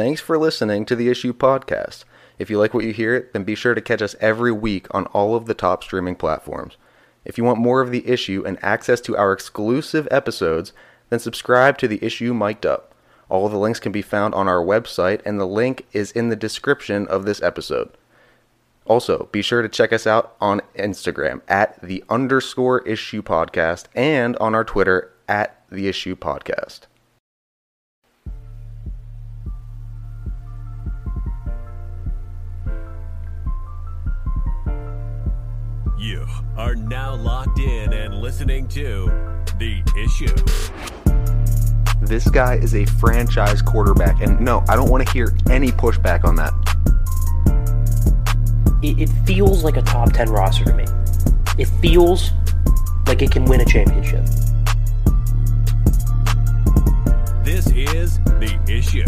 Thanks for listening to the Issue Podcast. If you like what you hear, then be sure to catch us every week on all of the top streaming platforms. If you want more of the issue and access to our exclusive episodes, then subscribe to the issue Mic'd Up. All the links can be found on our website, and the link is in the description of this episode. Also, be sure to check us out on Instagram at the underscore issue podcast and on our Twitter at the issue podcast. You are now locked in and listening to The Issue. This guy is a franchise quarterback, and no, I don't want to hear any pushback on that. it, it feels like a top 10 roster to me. It feels like it can win a championship. This is The Issue.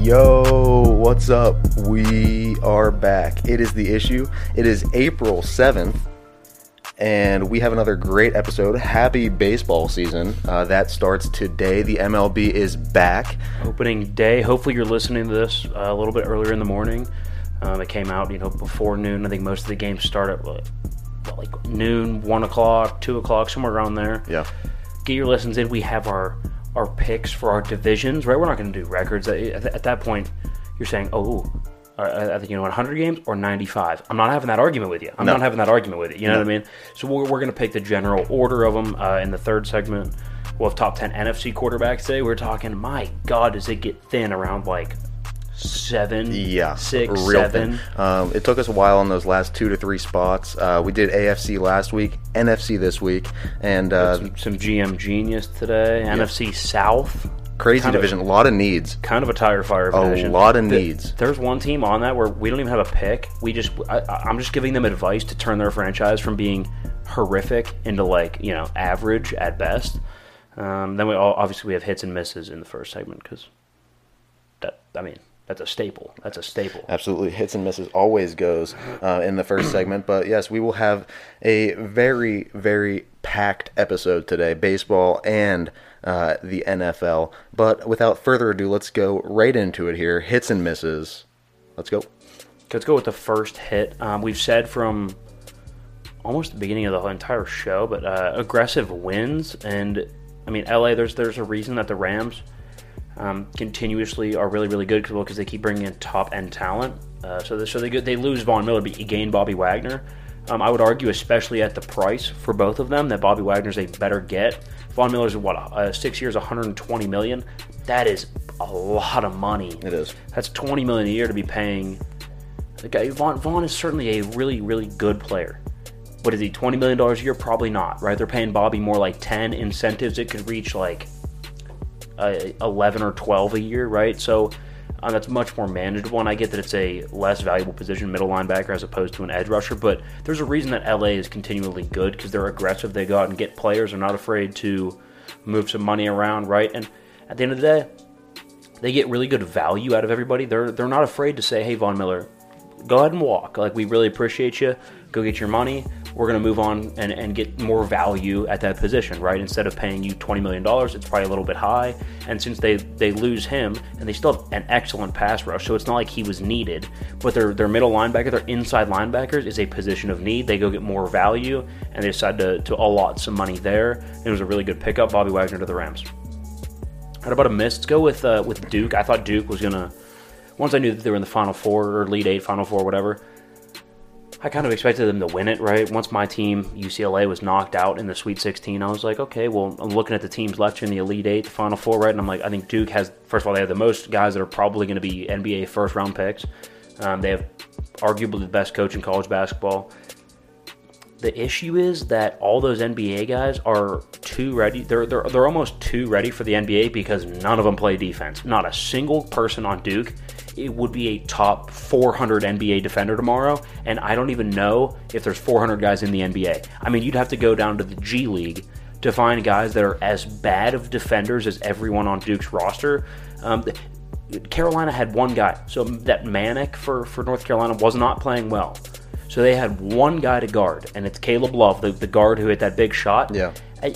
Yo, what's up? We are back. It is the issue. It is April 7th, and we have another great episode. Happy baseball season. Uh, that starts today. The MLB is back. Opening day. Hopefully, you're listening to this uh, a little bit earlier in the morning. Um, it came out, you know, before noon. I think most of the games start at what, like noon, one o'clock, two o'clock, somewhere around there. Yeah. Get your lessons in. We have our our picks for our divisions. Right, we're not going to do records. At, at, at that point, you're saying, oh. I I think you know 100 games or 95. I'm not having that argument with you. I'm No. not having that argument with you. You know No. what I mean? So we're, we're going to pick the general order of them uh, in the third segment. We'll have top 10 NFC quarterbacks today. We're talking, my God, does it get thin around like seven, Yeah, six, real seven? Um, it took us a while on those last two to three spots. Uh, we did AFC last week, NFC this week, and uh, some, some GM genius today. NFC South, crazy kind of- division. A lot of needs. kind of a tire fire A division. lot of Th- needs. There's one team on that where we don't even have a pick. We just, I- I'm just giving them advice to turn their franchise from being horrific into like you know average at best. Um, then we all, obviously we have hits and misses in the first segment because that I mean that's a staple. That's a staple. Absolutely, hits and misses always goes uh, in the first segment. But yes, we will have a very, very packed episode today, baseball and uh, the NFL. But without further ado, let's go right into it here. Hits and misses. Let's go. Let's go with the first hit. Um, we've said from almost the beginning of the entire show, but uh, aggressive wins, and I mean LA. There's there's a reason that the Rams um, continuously are really really good because they keep bringing in top end talent. Uh, so they, so they they lose Von Miller, but you gain Bobby Wagner. Um, I would argue, especially at the price for both of them, that Bobby Wagner's a better get. Von Miller's what uh, six years, 120 million. That is a lot of money. It is. That's 20 million a year to be paying. The guy Von, Von is certainly a really, really good player. But is he 20 million dollars a year? Probably not. Right? They're paying Bobby more like 10 incentives. It could reach like uh, 11 or 12 a year. Right? So um, that's much more manageable. And I get that it's a less valuable position, middle linebacker, as opposed to an edge rusher. But there's a reason that LA is continually good because they're aggressive. They go out and get players. They're not afraid to move some money around. Right? And at the end of the day, they get really good value out of everybody. They're they're not afraid to say, "Hey, Von Miller, go ahead and walk. Like we really appreciate you. Go get your money. We're gonna move on and, and get more value at that position, right? Instead of paying you twenty million dollars, it's probably a little bit high. And since they they lose him, and they still have an excellent pass rush, so it's not like he was needed. But their their middle linebacker, their inside linebackers, is a position of need. They go get more value, and they decide to to allot some money there. It was a really good pickup, Bobby Wagner to the Rams. How about a miss? Let's go with uh, with Duke. I thought Duke was gonna. Once I knew that they were in the Final Four or Elite Eight, Final Four, whatever. I kind of expected them to win it, right? Once my team UCLA was knocked out in the Sweet 16, I was like, okay, well, I'm looking at the teams left in the Elite Eight, the Final Four, right? And I'm like, I think Duke has. First of all, they have the most guys that are probably going to be NBA first round picks. Um, they have arguably the best coach in college basketball. The issue is that all those NBA guys are too ready. They're, they're, they're almost too ready for the NBA because none of them play defense. Not a single person on Duke. It would be a top 400 NBA defender tomorrow, and I don't even know if there's 400 guys in the NBA. I mean, you'd have to go down to the G League to find guys that are as bad of defenders as everyone on Duke's roster. Um, Carolina had one guy, so that Manic for, for North Carolina was not playing well. So they had one guy to guard, and it's Caleb Love, the, the guard who hit that big shot. Yeah. I,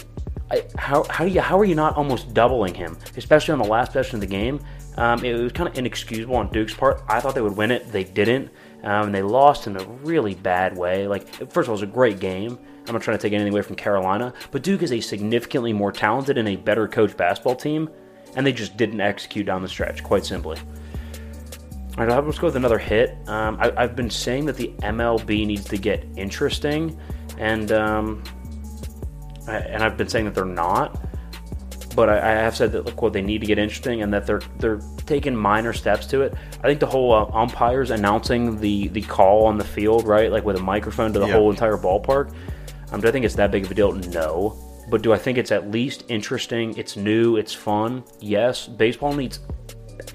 I, how, how do you how are you not almost doubling him, especially on the last possession of the game? Um, it was kind of inexcusable on Duke's part. I thought they would win it. They didn't. Um, and they lost in a really bad way. Like, first of all, it was a great game. I'm not trying to take anything away from Carolina, but Duke is a significantly more talented and a better coach basketball team, and they just didn't execute down the stretch, quite simply. All right, let's go with another hit. Um, I, have been saying that the MLB needs to get interesting, and um, and I've been saying that they're not. But I, I, have said that look, well, they need to get interesting, and that they're they're taking minor steps to it. I think the whole uh, umpires announcing the the call on the field, right, like with a microphone to the whole entire ballpark. Um, do I think it's that big of a deal? No. But do I think it's at least interesting? It's new. It's fun. Yes. Baseball needs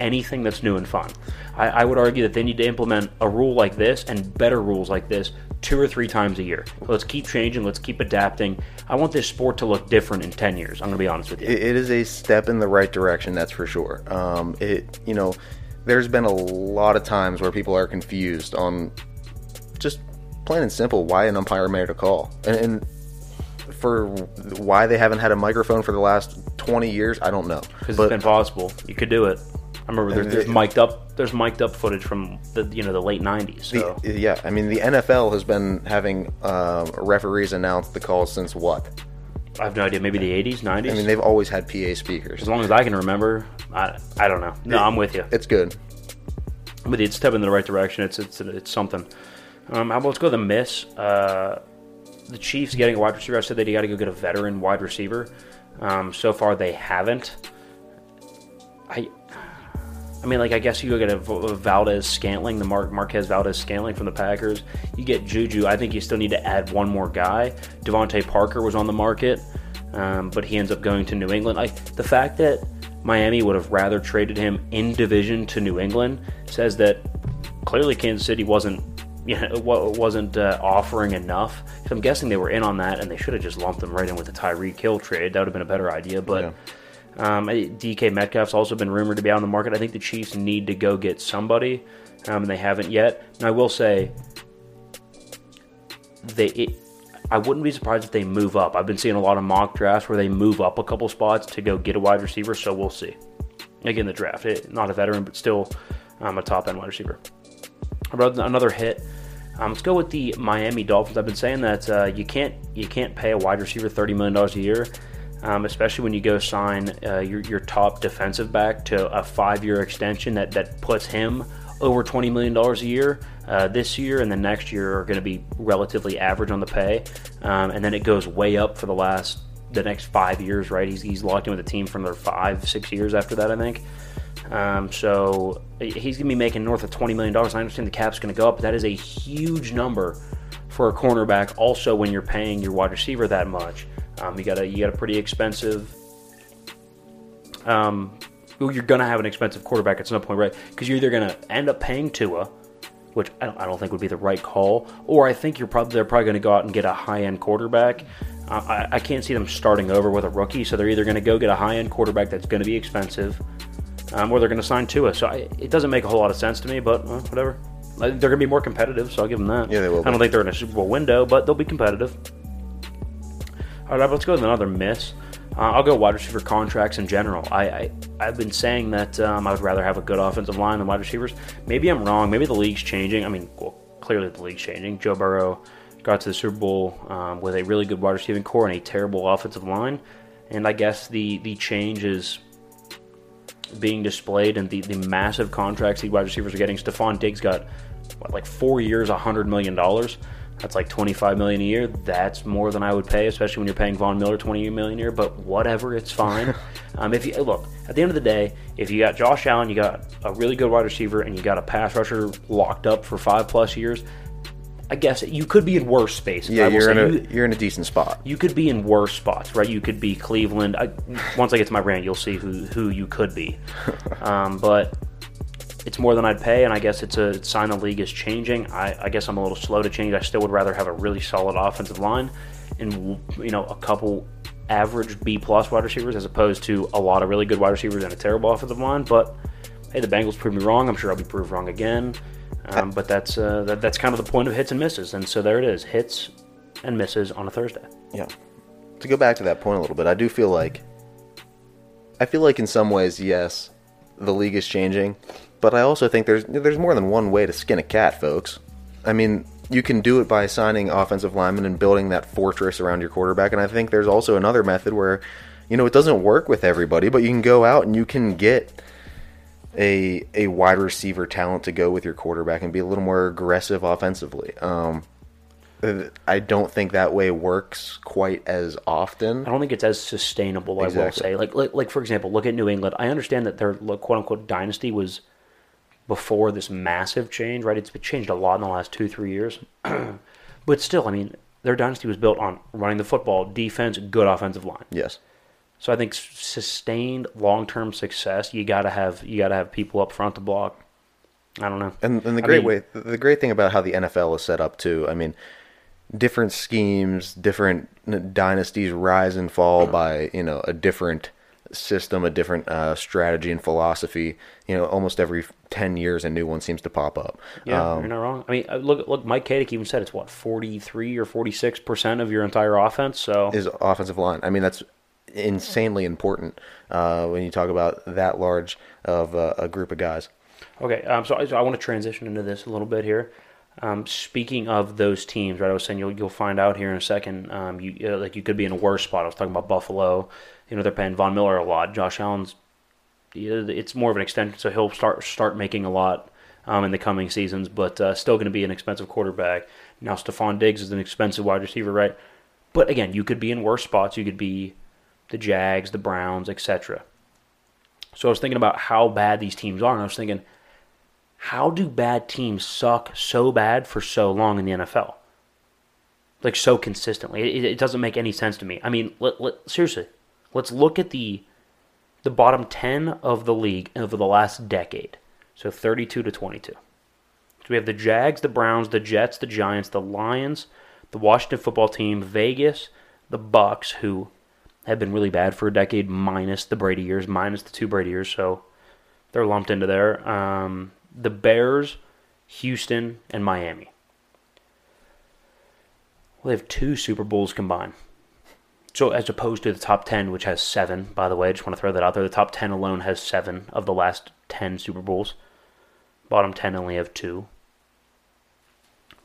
anything that's new and fun. I, I, would argue that they need to implement a rule like this and better rules like this two or three times a year. let's keep changing. Let's keep adapting. I want this sport to look different in ten years. I'm going to be honest with you. It is a step in the right direction. That's for sure. Um, it you know, there's been a lot of times where people are confused on just plain and simple why an umpire made a call and, and for why they haven't had a microphone for the last 20 years, I don't know. Because it's been possible. You could do it. I remember there's, there's mic'd up there's mic'd up footage from the you know the late '90s. So. The, yeah, I mean the NFL has been having um, referees announce the calls since what? I have no idea. Maybe the '80s, '90s. I mean they've always had PA speakers. As long as I can remember, I, I don't know. No, it, I'm with you. It's good. But it's stepping in the right direction. It's it's it's something. Um, how about let's go to the miss. Uh, the Chiefs getting a wide receiver. I said that you got to go get a veteran wide receiver. Um, so far, they haven't. I, I mean, like I guess you get a, Valdes-Scantling, the Mar- Marquez Valdes-Scantling from the Packers. You get Juju. I think you still need to add one more guy. DeVante Parker was on the market, um, but he ends up going to New England. Like the fact that Miami would have rather traded him in division to New England says that clearly Kansas City wasn't you know, wasn't uh, offering enough. I'm guessing they were in on that, and they should have just lumped them right in with the Tyreek Hill trade. That would have been a better idea. But yeah. Um, DK Metcalf's also been rumored to be on the market. I think the Chiefs need to go get somebody, um, and they haven't yet. And I will say, they. It, I wouldn't be surprised if they move up. I've been seeing a lot of mock drafts where they move up a couple spots to go get a wide receiver, so we'll see. Again, the draft, it, not a veteran, but still um, a top end wide receiver. Another hit um, let's go with the Miami Dolphins. I've been saying that uh, you can't you can't pay a wide receiver thirty million dollars a year, um, especially when you go sign uh, your your top defensive back to a five year extension that that puts him over twenty million dollars a year. Uh, this year and the next year are going to be relatively average on the pay, um, and then it goes way up for the last the next five years. Right, he's he's locked in with the team for another five six years after that, I think. Um, so he's going to be making north of $20 million. I understand the cap's going to go up, but that is a huge number for a cornerback. Also, when you're paying your wide receiver that much, um, you got a you got a pretty expensive. Um, you're going to have an expensive quarterback at some point, right? Because you're either going to end up paying Tua, which I don't, I don't, think would be the right call, or I think you're probably they're probably going to go out and get a high end quarterback. Uh, I, I can't see them starting over with a rookie, so they're either going to go get a high end quarterback that's going to be expensive um, or they're going to sign Tua. So I, it doesn't make a whole lot of sense to me, but uh, whatever. They're going to be more competitive, so I'll give them that. Yeah, they will. I don't think they're in a Super Bowl window, but they'll be competitive. All right, let's go with another miss. Uh, I'll go wide receiver contracts in general. I, I have been saying that um, I would rather have a good offensive line than wide receivers. Maybe I'm wrong. Maybe the league's changing. I mean, well, clearly the league's changing. Joe Burrow got to the Super Bowl um, with a really good wide receiving corps and a terrible offensive line, and I guess the the change is being displayed and the, the massive contracts the wide receivers are getting. Stefon Diggs got what, like four years, hundred million dollars. That's like twenty five million a year. That's more than I would pay, especially when you're paying Von Miller twenty million a year. But whatever, it's fine. um, if you look at the end of the day, if you got Josh Allen, you got a really good wide receiver, and you got a pass rusher locked up for five plus years, I guess you could be in worse space. Yeah, you're in a you, you're in a decent spot. You could be in worse spots, right? You could be Cleveland. I, once I get to my rant, you'll see who who you could be. um, but it's more than I'd pay, and I guess it's a sign the league is changing. I, I guess I'm a little slow to change. I still would rather have a really solid offensive line and you know a couple average B plus wide receivers as opposed to a lot of really good wide receivers and a terrible offensive line. But hey, the Bengals proved me wrong. I'm sure I'll be proved wrong again. Um, but that's uh, that, that's kind of the point of hits and misses, and so there it is: hits and misses on a Thursday. Yeah. To go back to that point a little bit, I do feel like I feel like in some ways, yes, the league is changing, but I also think there's there's more than one way to skin a cat, folks. I mean, you can do it by signing offensive linemen and building that fortress around your quarterback, and I think there's also another method where, you know, it doesn't work with everybody, but you can go out and you can get a a wide receiver talent to go with your quarterback and be a little more aggressive offensively. Um, I don't think that way works quite as often. I don't think it's as sustainable. I will say, like, like, like for example, look at New England. I understand that their quote unquote dynasty was before this massive change, right? It's been changed a lot in the last two, three years, but still, I mean, their dynasty was built on running the football, defense, good offensive line. Yes. So I think sustained long term success, you gotta have you gotta have people up front to block. I don't know. And, and the I great mean- way, the great thing about how the NFL is set up too. I mean, different schemes, different dynasties rise and fall by you know a different system, a different uh, strategy and philosophy. You know, almost every ten years, a new one seems to pop up. Yeah, Um, you're not wrong. I mean, uh, look, look. Mike Kadick even said it's what 43 or 46 percent of your entire offense. So is offensive line. I mean, that's insanely important uh, when you talk about that large of uh, a group of guys. Okay, um, so, I- so I want to transition into this a little bit here. Um, speaking of those teams, right? I was saying you'll you'll find out here in a second. Um, you uh, like you could be in a worse spot. I was talking about Buffalo. You know they're paying Von Miller a lot. Josh Allen's it's more of an extension, so he'll start start making a lot um, in the coming seasons, but uh, still going to be an expensive quarterback. Now Stefon Diggs is an expensive wide receiver, right? But again, you could be in worse spots. You could be the Jags, the Browns, etc. So I was thinking about how bad these teams are, and I was thinking, how do bad teams suck so bad for so long in the NFL? Like so consistently, it, it doesn't make any sense to me. I mean, let, let, seriously, let's look at the the bottom ten of the league over the last decade. So thirty-two to twenty-two. So we have the Jags, the Browns, the Jets, the Giants, the Lions, the Washington football team, Vegas, the Bucs, who have been really bad for a decade, minus the Brady years, minus the two Brady years. So they're lumped into there. Um, the Bears, Houston, and Miami. Well, they have two Super Bowls combined. So as opposed to the top 10, which has seven, by the way, I just want to throw that out there. The top 10 alone has seven of the last 10 Super Bowls. Bottom 10 only have two.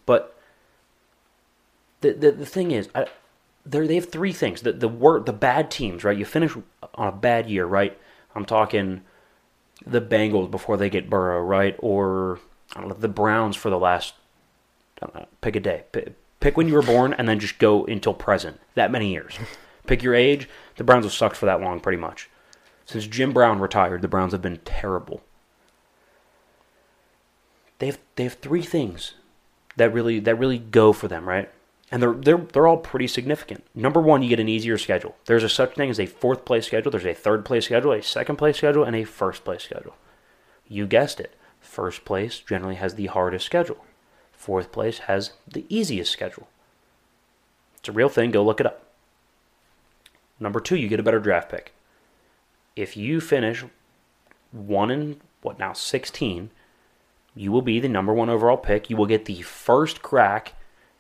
But the the, the thing is, I, they have three things. The the wor- the bad teams, right? You finish on a bad year, right? I'm talking the Bengals before they get Burrow, right? Or I don't know, the Browns for the last know, pick a day. Pick, pick when you were born and then just go until present. That many years. pick your age. The Browns have sucked for that long pretty much. Since Jim Brown retired, the Browns have been terrible. They have they have three things that really that really go for them, right? And they're they're they're all pretty significant. Number one, you get an easier schedule. There's a such thing as a fourth place schedule. There's a third place schedule, a second place schedule, and a first place schedule. You guessed it. First place generally has the hardest schedule. Fourth place has the easiest schedule. It's a real thing. Go look it up. Number two, you get a better draft pick. If you finish one in what now sixteen, you will be the number one overall pick. You will get the first crack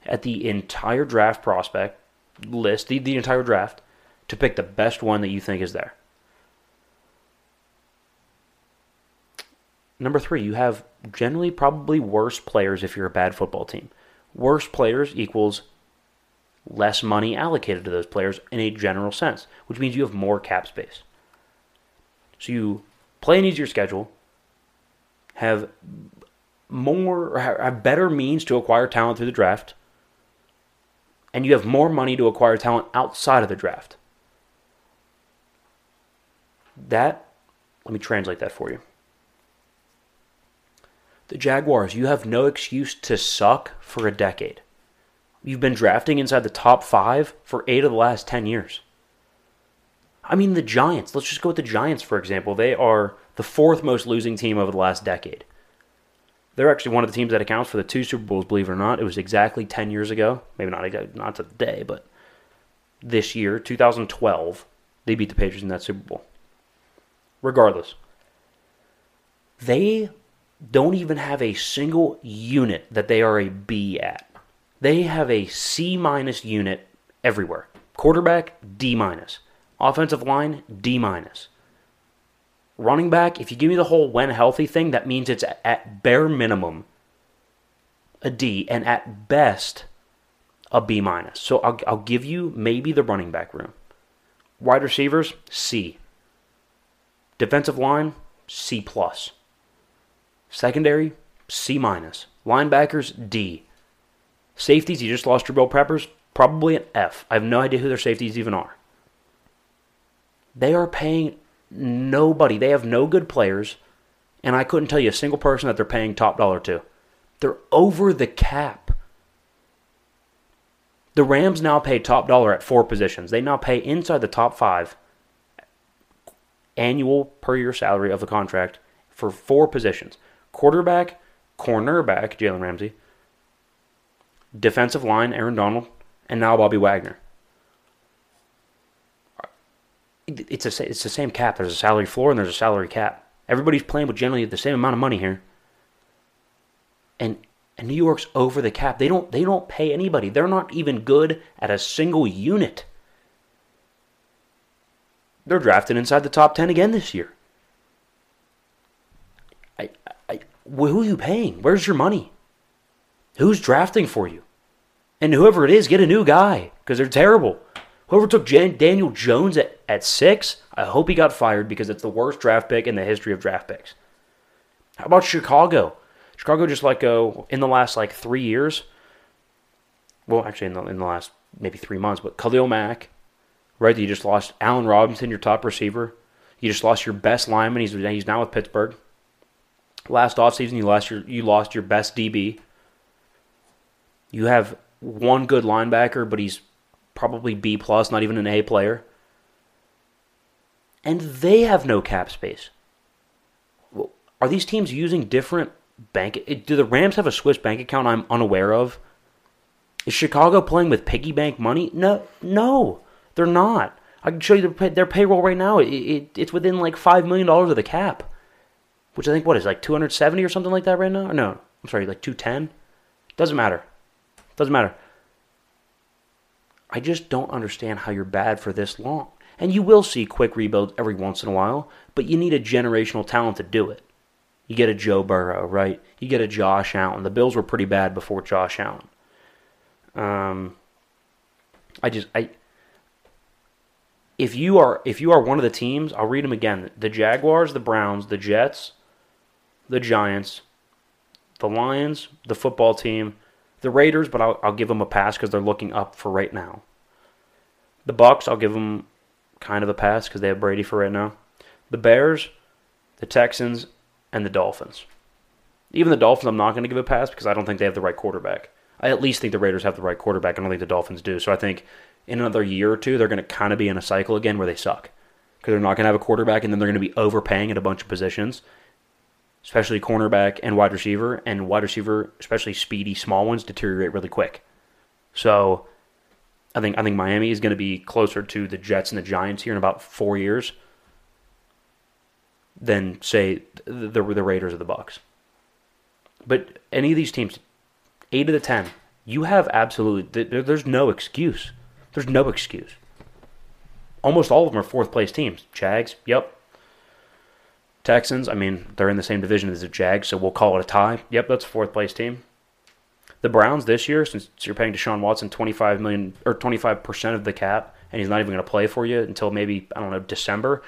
at the entire draft prospect list, the, the entire draft, to pick the best one that you think is there. Number three, you have generally probably worse players if you're a bad football team. Worse players equals less money allocated to those players in a general sense, which means you have more cap space. So you play an easier schedule, have more have better means to acquire talent through the draft, and you have more money to acquire talent outside of the draft. That, let me translate that for you. The Jaguars, you have no excuse to suck for a decade. You've been drafting inside the top five for eight of the last 10 years. I mean, the Giants, let's just go with the Giants, for example. They are the fourth most losing team over the last decade. They're actually one of the teams that accounts for the two Super Bowls, believe it or not. It was exactly 10 years ago. Maybe not, not to the day, but this year, 2012, they beat the Patriots in that Super Bowl. Regardless, they don't even have a single unit that they are a B at. They have a C minus unit everywhere. Quarterback, D minus. Offensive line, D minus. Running back, if you give me the whole when healthy thing, that means it's at bare minimum a D and at best a B minus. So I'll, I'll give you maybe the running back room. Wide receivers, C. Defensive line, C plus. Secondary, C minus. Linebackers, D. Safeties, you just lost your Bill Peppers, probably an F. I have no idea who their safeties even are. They are paying nobody. They have no good players, and I couldn't tell you a single person that they're paying top dollar to. They're over the cap. The Rams now pay top dollar at four positions. They now pay inside the top five annual per year salary of the contract for four positions quarterback, cornerback, Jalen Ramsey, defensive line, Aaron Donald, and now Bobby Wagner. It's a, it's the same cap. There's a salary floor and there's a salary cap. Everybody's playing with generally the same amount of money here. And and New York's over the cap. They don't they don't pay anybody. They're not even good at a single unit. They're drafted inside the top 10 again this year. I, I, who are you paying? Where's your money? Who's drafting for you? And whoever it is, get a new guy because they're terrible. Whoever took Jan- Daniel Jones at, at six, I hope he got fired because it's the worst draft pick in the history of draft picks. How about Chicago? Chicago just let go in the last like three years. Well, actually, in the, in the last maybe three months, but Khalil Mack, right? You just lost Allen Robinson, your top receiver. You just lost your best lineman. He's he's now with Pittsburgh. Last offseason, you lost your you lost your best DB. You have one good linebacker, but he's probably B plus, not even an A player. And they have no cap space. Are these teams using different bank? Do the Rams have a Swiss bank account I'm unaware of? Is Chicago playing with piggy bank money? No, no, they're not. I can show you their, their payroll right now. It, it, it's within like five million dollars of the cap, which I think what is like 270 or something like that right now. Or no, I'm sorry, like 210. Doesn't matter. Doesn't matter. I just don't understand how you're bad for this long. And you will see quick rebuilds every once in a while, but you need a generational talent to do it. You get a Joe Burrow, right? You get a Josh Allen. The Bills were pretty bad before Josh Allen. Um, I just I if you are if you are one of the teams, I'll read them again. The Jaguars, the Browns, the Jets, the Giants, the Lions, the football team, the Raiders, but I'll, I'll give them a pass because they're looking up for right now. The Bucs, I'll give them kind of a pass because they have Brady for right now. The Bears, the Texans, and the Dolphins. Even the Dolphins, I'm not going to give a pass because I don't think they have the right quarterback. I at least think the Raiders have the right quarterback. I don't think the Dolphins do. So I think in another year or two, they're going to kind of be in a cycle again where they suck because they're not going to have a quarterback, and then they're going to be overpaying at a bunch of positions, especially cornerback and wide receiver. And wide receiver, especially speedy small ones, deteriorate really quick. So I think I think Miami is going to be closer to the Jets and the Giants here in about four years than say the the, the Raiders or the Bucs. But any of these teams, eight of the ten, you have absolutely there, there's no excuse. There's no excuse. Almost all of them are fourth place teams. Jags, yep. Texans, I mean, they're in the same division as the Jags, so we'll call it a tie. Yep, that's a fourth place team. The Browns this year, since you're paying Deshaun Watson 25 million or 25 percent of the cap, and he's not even going to play for you until maybe I don't know December,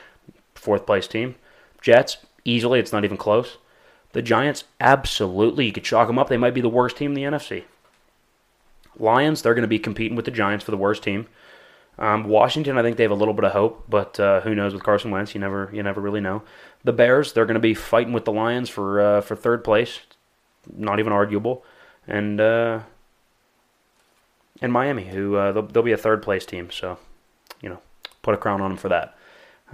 fourth place team. Jets easily, it's not even close. The Giants, absolutely, you could chalk them up. They might be the worst team in the NFC. Lions, they're going to be competing with the Giants for the worst team. Um, Washington, I think they have a little bit of hope, but uh, who knows with Carson Wentz? You never, you never really know. The Bears, they're going to be fighting with the Lions for uh, for third place, not even arguable, and uh, and Miami, who uh, they'll, they'll, be a third place team. So, you know, put a crown on them for that.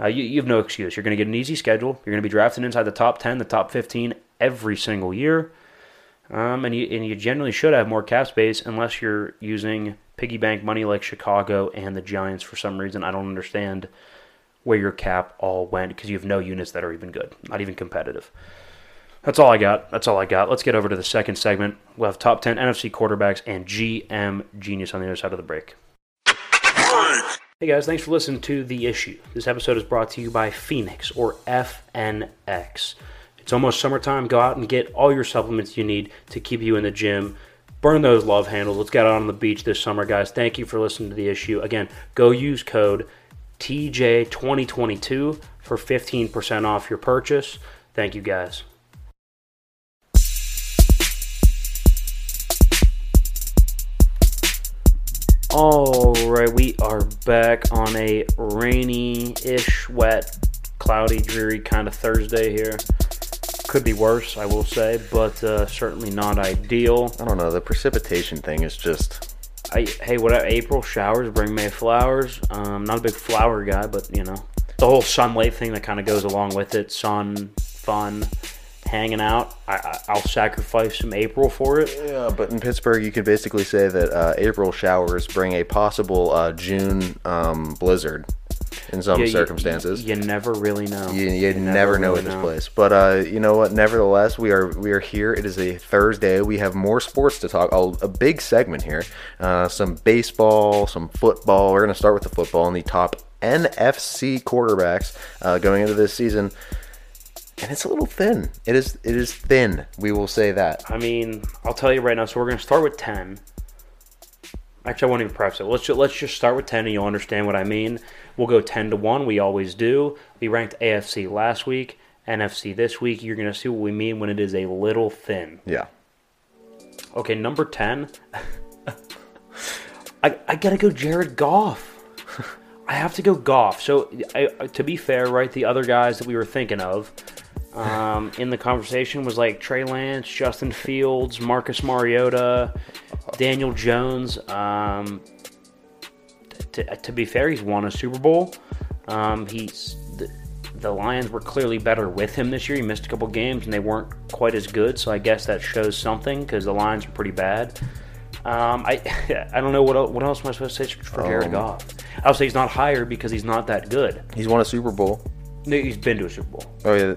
Uh, you, you have no excuse. You're going to get an easy schedule. You're going to be drafted inside the top ten, the top fifteen every single year. Um, and you and you generally should have more cap space unless you're using piggy bank money like Chicago and the Giants for some reason. I don't understand where your cap all went because you have no units that are even good, not even competitive. That's all I got. That's all I got. Let's get over to the second segment. We'll have top 10 NFC quarterbacks and GM genius on the other side of the break. Hey guys, thanks for listening to The Issue. This episode is brought to you by Phoenix or FNX. It's almost summertime. Go out and get all your supplements you need to keep you in the gym. Burn those love handles. Let's get out on the beach this summer, guys. Thank you for listening to The Issue. Again, go use code TJ2022 for 15% off your purchase. Thank you, guys. All right, we are back on a rainy-ish, wet, cloudy, dreary kind of Thursday here. Could be worse, I will say, but uh, certainly not ideal. I don't know. The precipitation thing is just. I, hey, whatever. April showers bring May flowers. Um, not a big flower guy, but you know the whole sunlight thing that kind of goes along with it. Sun, fun, hanging out. I, I, I'll sacrifice some April for it. Yeah, but in Pittsburgh, you could basically say that uh, April showers bring a possible uh, June um, blizzard in some Yeah, you- circumstances. You, never really know. You, you never, know really with this place, but uh, you know what? Nevertheless, we are we are here. It is a Thursday. We have more sports to talk. A, a big segment here. Uh, some baseball, some football. We're going to start with the football and the top NFC quarterbacks uh, going into this season. And it's a little thin. It is it is thin. We will say that. I mean, I'll tell you right now. So we're going to start with ten. Actually, I won't even preface it. Let's just, let's just start with ten, and you'll understand what I mean. We'll go ten to one. We always do. We ranked AFC last week, NFC this week. You're going to see what we mean when it is a little thin. Yeah. Okay, number 10. I, I gotta go Jared Goff. I have to go Goff. So, I, to be fair, right, the other guys that we were thinking of um, in the conversation was like Trey Lance, Justin Fields, Marcus Mariota, Daniel Jones. Um, to, to be fair, he's won a Super Bowl. Um, he's the, the Lions were clearly better with him this year. He missed a couple games and they weren't quite as good, so I guess that shows something because the Lions are pretty bad. Um, I I don't know what el- what else am I supposed to say for Jared Um, Goff. I'll say he's not higher because he's not that good. He's won a Super Bowl. No, He's been to a Super Bowl. Oh yeah.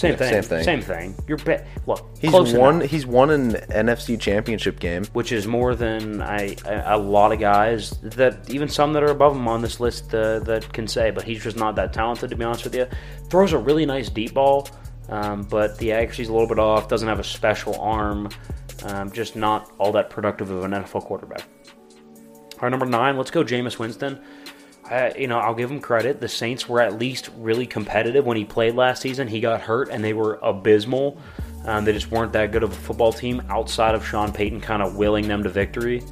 Same yeah, thing. Same thing. Same thing. You're bet. look. He's close won. enough, He's won an NFC Championship game. which is more than I a, a lot of guys that even some that are above him on this list uh, that can say. But he's just not that talented to be honest with you. Throws a really nice deep ball, um, but the accuracy's a little bit off. Doesn't have a special arm. Um, just not all that productive of an NFL quarterback. All right, number nine. Let's go, Jameis Winston. I, you know, I'll give him credit. The Saints were at least really competitive when he played last season. He got hurt, and they were abysmal. Um, they just weren't that good of a football team outside of Sean Payton kind of willing them to victory.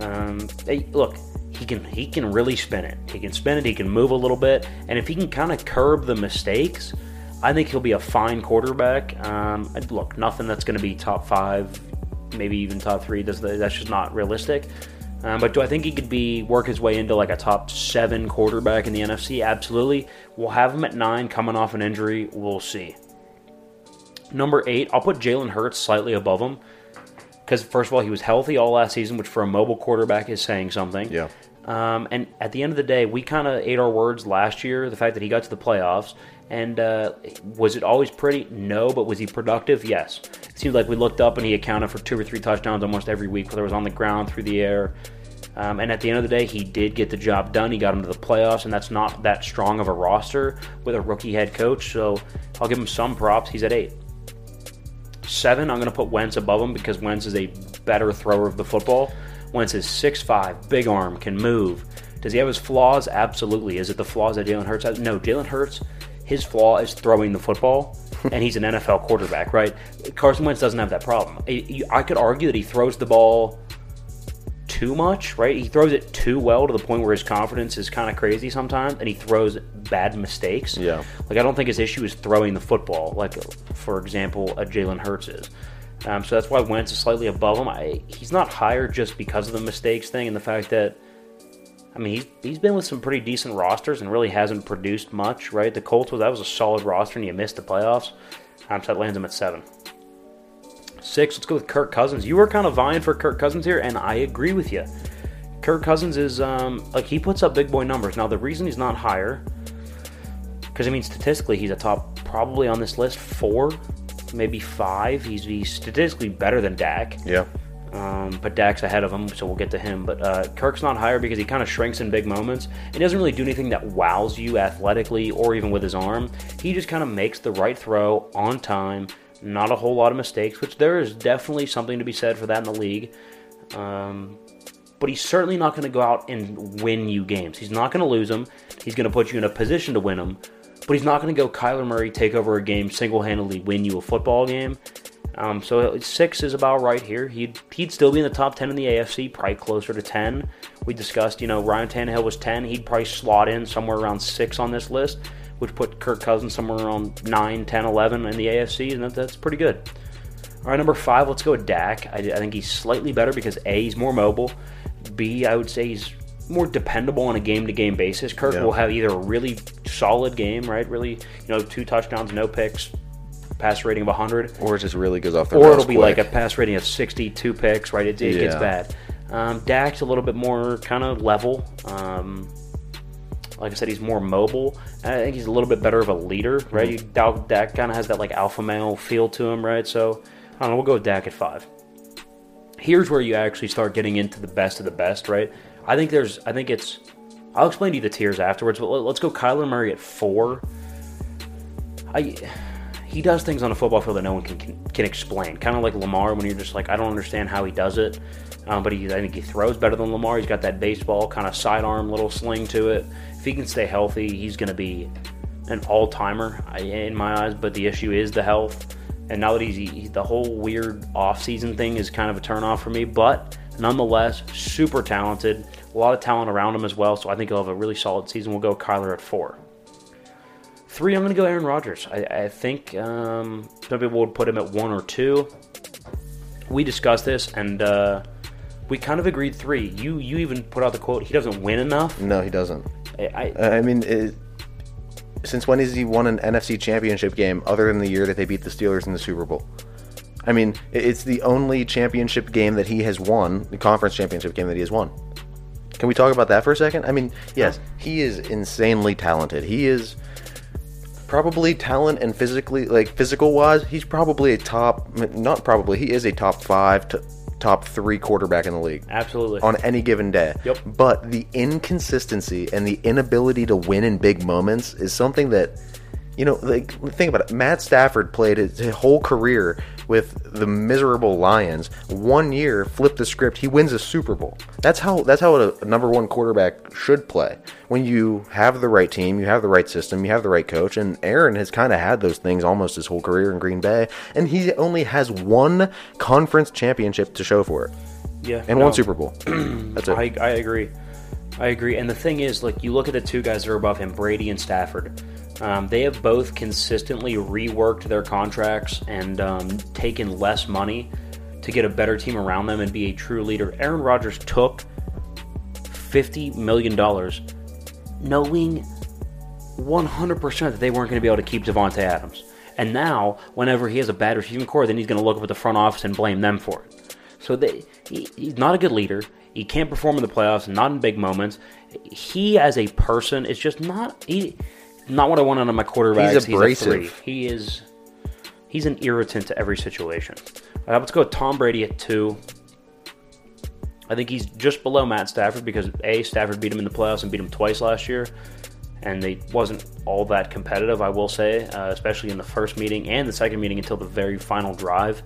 Um, hey, look, he can he can really spin it. He can spin it. He can move a little bit, and if he can kind of curb the mistakes, I think he'll be a fine quarterback. Um, look, nothing that's going to be top five, maybe even top three. That's just not realistic. Um, but do I think he could be work his way into like a top seven quarterback in the NFC? Absolutely. We'll have him at nine, coming off an injury. We'll see. Number eight, I'll put Jalen Hurts slightly above him because first of all, he was healthy all last season, which for a mobile quarterback is saying something. Yeah. Um, and at the end of the day, we kind of ate our words last year. The fact that he got to the playoffs, and uh, was it always pretty? No, but was he productive? Yes. It seemed like we looked up and he accounted for two or three touchdowns almost every week, whether it was on the ground, through the air. Um, and at the end of the day, he did get the job done. He got him to the playoffs, and that's not that strong of a roster with a rookie head coach. So I'll give him some props. He's at eight. Seven, I'm going to put Wentz above him because Wentz is a better thrower of the football. Wentz is 6'5, big arm, can move. Does he have his flaws? Absolutely. Is it the flaws that Jalen Hurts has? No, Jalen Hurts, his flaw is throwing the football, and he's an NFL quarterback, right? Carson Wentz doesn't have that problem. I could argue that he throws the ball too much, right? He throws it too well to the point where his confidence is kind of crazy sometimes, and he throws bad mistakes. Yeah. Like I don't think his issue is throwing the football, like for example, a Jalen Hurts is. Um, so that's why Wentz is slightly above him. I, he's not higher just because of the mistakes thing and the fact that, I mean, he's, he's been with some pretty decent rosters and really hasn't produced much, right? The Colts was that was a solid roster and you missed the playoffs. Um, so that lands him at seven. Six, let's go with Kirk Cousins. You were kind of vying for Kirk Cousins here, and I agree with you. Kirk Cousins is um, like he puts up big boy numbers. Now the reason he's not higher, because I mean statistically he's a top probably on this list four, maybe five. He's, he's statistically better than Dak. Yeah. Um, but Dak's ahead of him, so we'll get to him. But uh, Kirk's not higher because he kind of shrinks in big moments. He doesn't really do anything that wows you athletically or even with his arm. He just kind of makes the right throw on time. Not a whole lot of mistakes, which there is definitely something to be said for that in the league. Um, but he's certainly not going to go out and win you games. He's not going to lose them. He's going to put you in a position to win them. But he's not going to go Kyler Murray take over a game single handedly, win you a football game. Um, so six is about right here. He'd he'd still be in the top ten in the AFC, probably closer to ten. We discussed, you know, Ryan Tannehill was ten. He'd probably slot in somewhere around six on this list, which put Kirk Cousins somewhere around 9, 10, 11 in the AFC, and that, that's pretty good. All right, number five, let's go with Dak. I, I think he's slightly better because A, he's more mobile. B, I would say he's more dependable on a game to game basis. Kirk Yeah. will have either a really solid game, right? Really, you know, two touchdowns, no picks, pass rating of 100, Or it just really goes off the or it'll be like a pass rating of 62 picks, right? It, it gets bad. Um, Dak's a little bit more kind of level. Um, like I said, he's more mobile. I think he's a little bit better of a leader, right? Mm-hmm. You, Dak, Dak kind of has that like alpha male feel to him, right? So I don't know. We'll go with Dak at five. Here's where you actually start getting into the best of the best, right? I think there's. I think it's. I'll explain to you the tiers afterwards, but let- let's go Kyler Murray at four. I he does things on a football field that no one can can, can explain. Kind of like Lamar, when you're just like, I don't understand how he does it. Um, but he, I think he throws better than Lamar. He's got that baseball kind of sidearm little sling to it. If he can stay healthy, he's going to be an all timer in my eyes. But the issue is the health. And now that he's he, the whole weird off season thing is kind of a turnoff for me. But nonetheless, super talented. A lot of talent around him as well. So I think he'll have a really solid season. We'll go Kyler at four. Three, I'm going to go Aaron Rodgers. I, I think um, some people would put him at one or two. We discussed this, and uh, we kind of agreed three. You you even put out the quote, he doesn't win enough. No, he doesn't. I, I, I mean, it, since when has he won an NFC Championship game other than the year that they beat the Steelers in the Super Bowl? I mean, it- it's the only championship game that he has won, the conference championship game that he has won. Can we talk about that for a second? I mean, yes, he is insanely talented. He is probably talent and physically, like physical wise, he's probably a top, not probably, he is a top five to top three quarterback in the league absolutely. on any given day. Yep. But the inconsistency and the inability to win in big moments is something that, you know, like think about it. Matt Stafford played his, his whole career with the miserable Lions. One year, flipped the script. He wins a Super Bowl. That's how that's how a, a number one quarterback should play. When you have the right team, you have the right system, you have the right coach. And Aaron has kind of had those things almost his whole career in Green Bay, and he only has one conference championship to show for it yeah, and no. one Super Bowl. That's it. I, I agree. I agree. And the thing is, like, you look at the two guys that are above him, Brady and Stafford. Um, they have both consistently reworked their contracts and um, taken less money to get a better team around them and be a true leader. Aaron Rodgers took $50 million knowing 100% that they weren't going to be able to keep Davante Adams. And now, whenever he has a bad receiving corps, then he's going to look up at the front office and blame them for it. So they, he, he's not a good leader. He can't perform in the playoffs, not in big moments. He, as a person, is just not he, not what I want out of my quarterbacks. He's a abrasive. three. He is he's an irritant to every situation. Uh, let's go with Tom Brady at two. I think he's just below Matt Stafford because a Stafford beat him in the playoffs and beat him twice last year, and they wasn't all that competitive. I will say, uh, especially in the first meeting and the second meeting until the very final drive,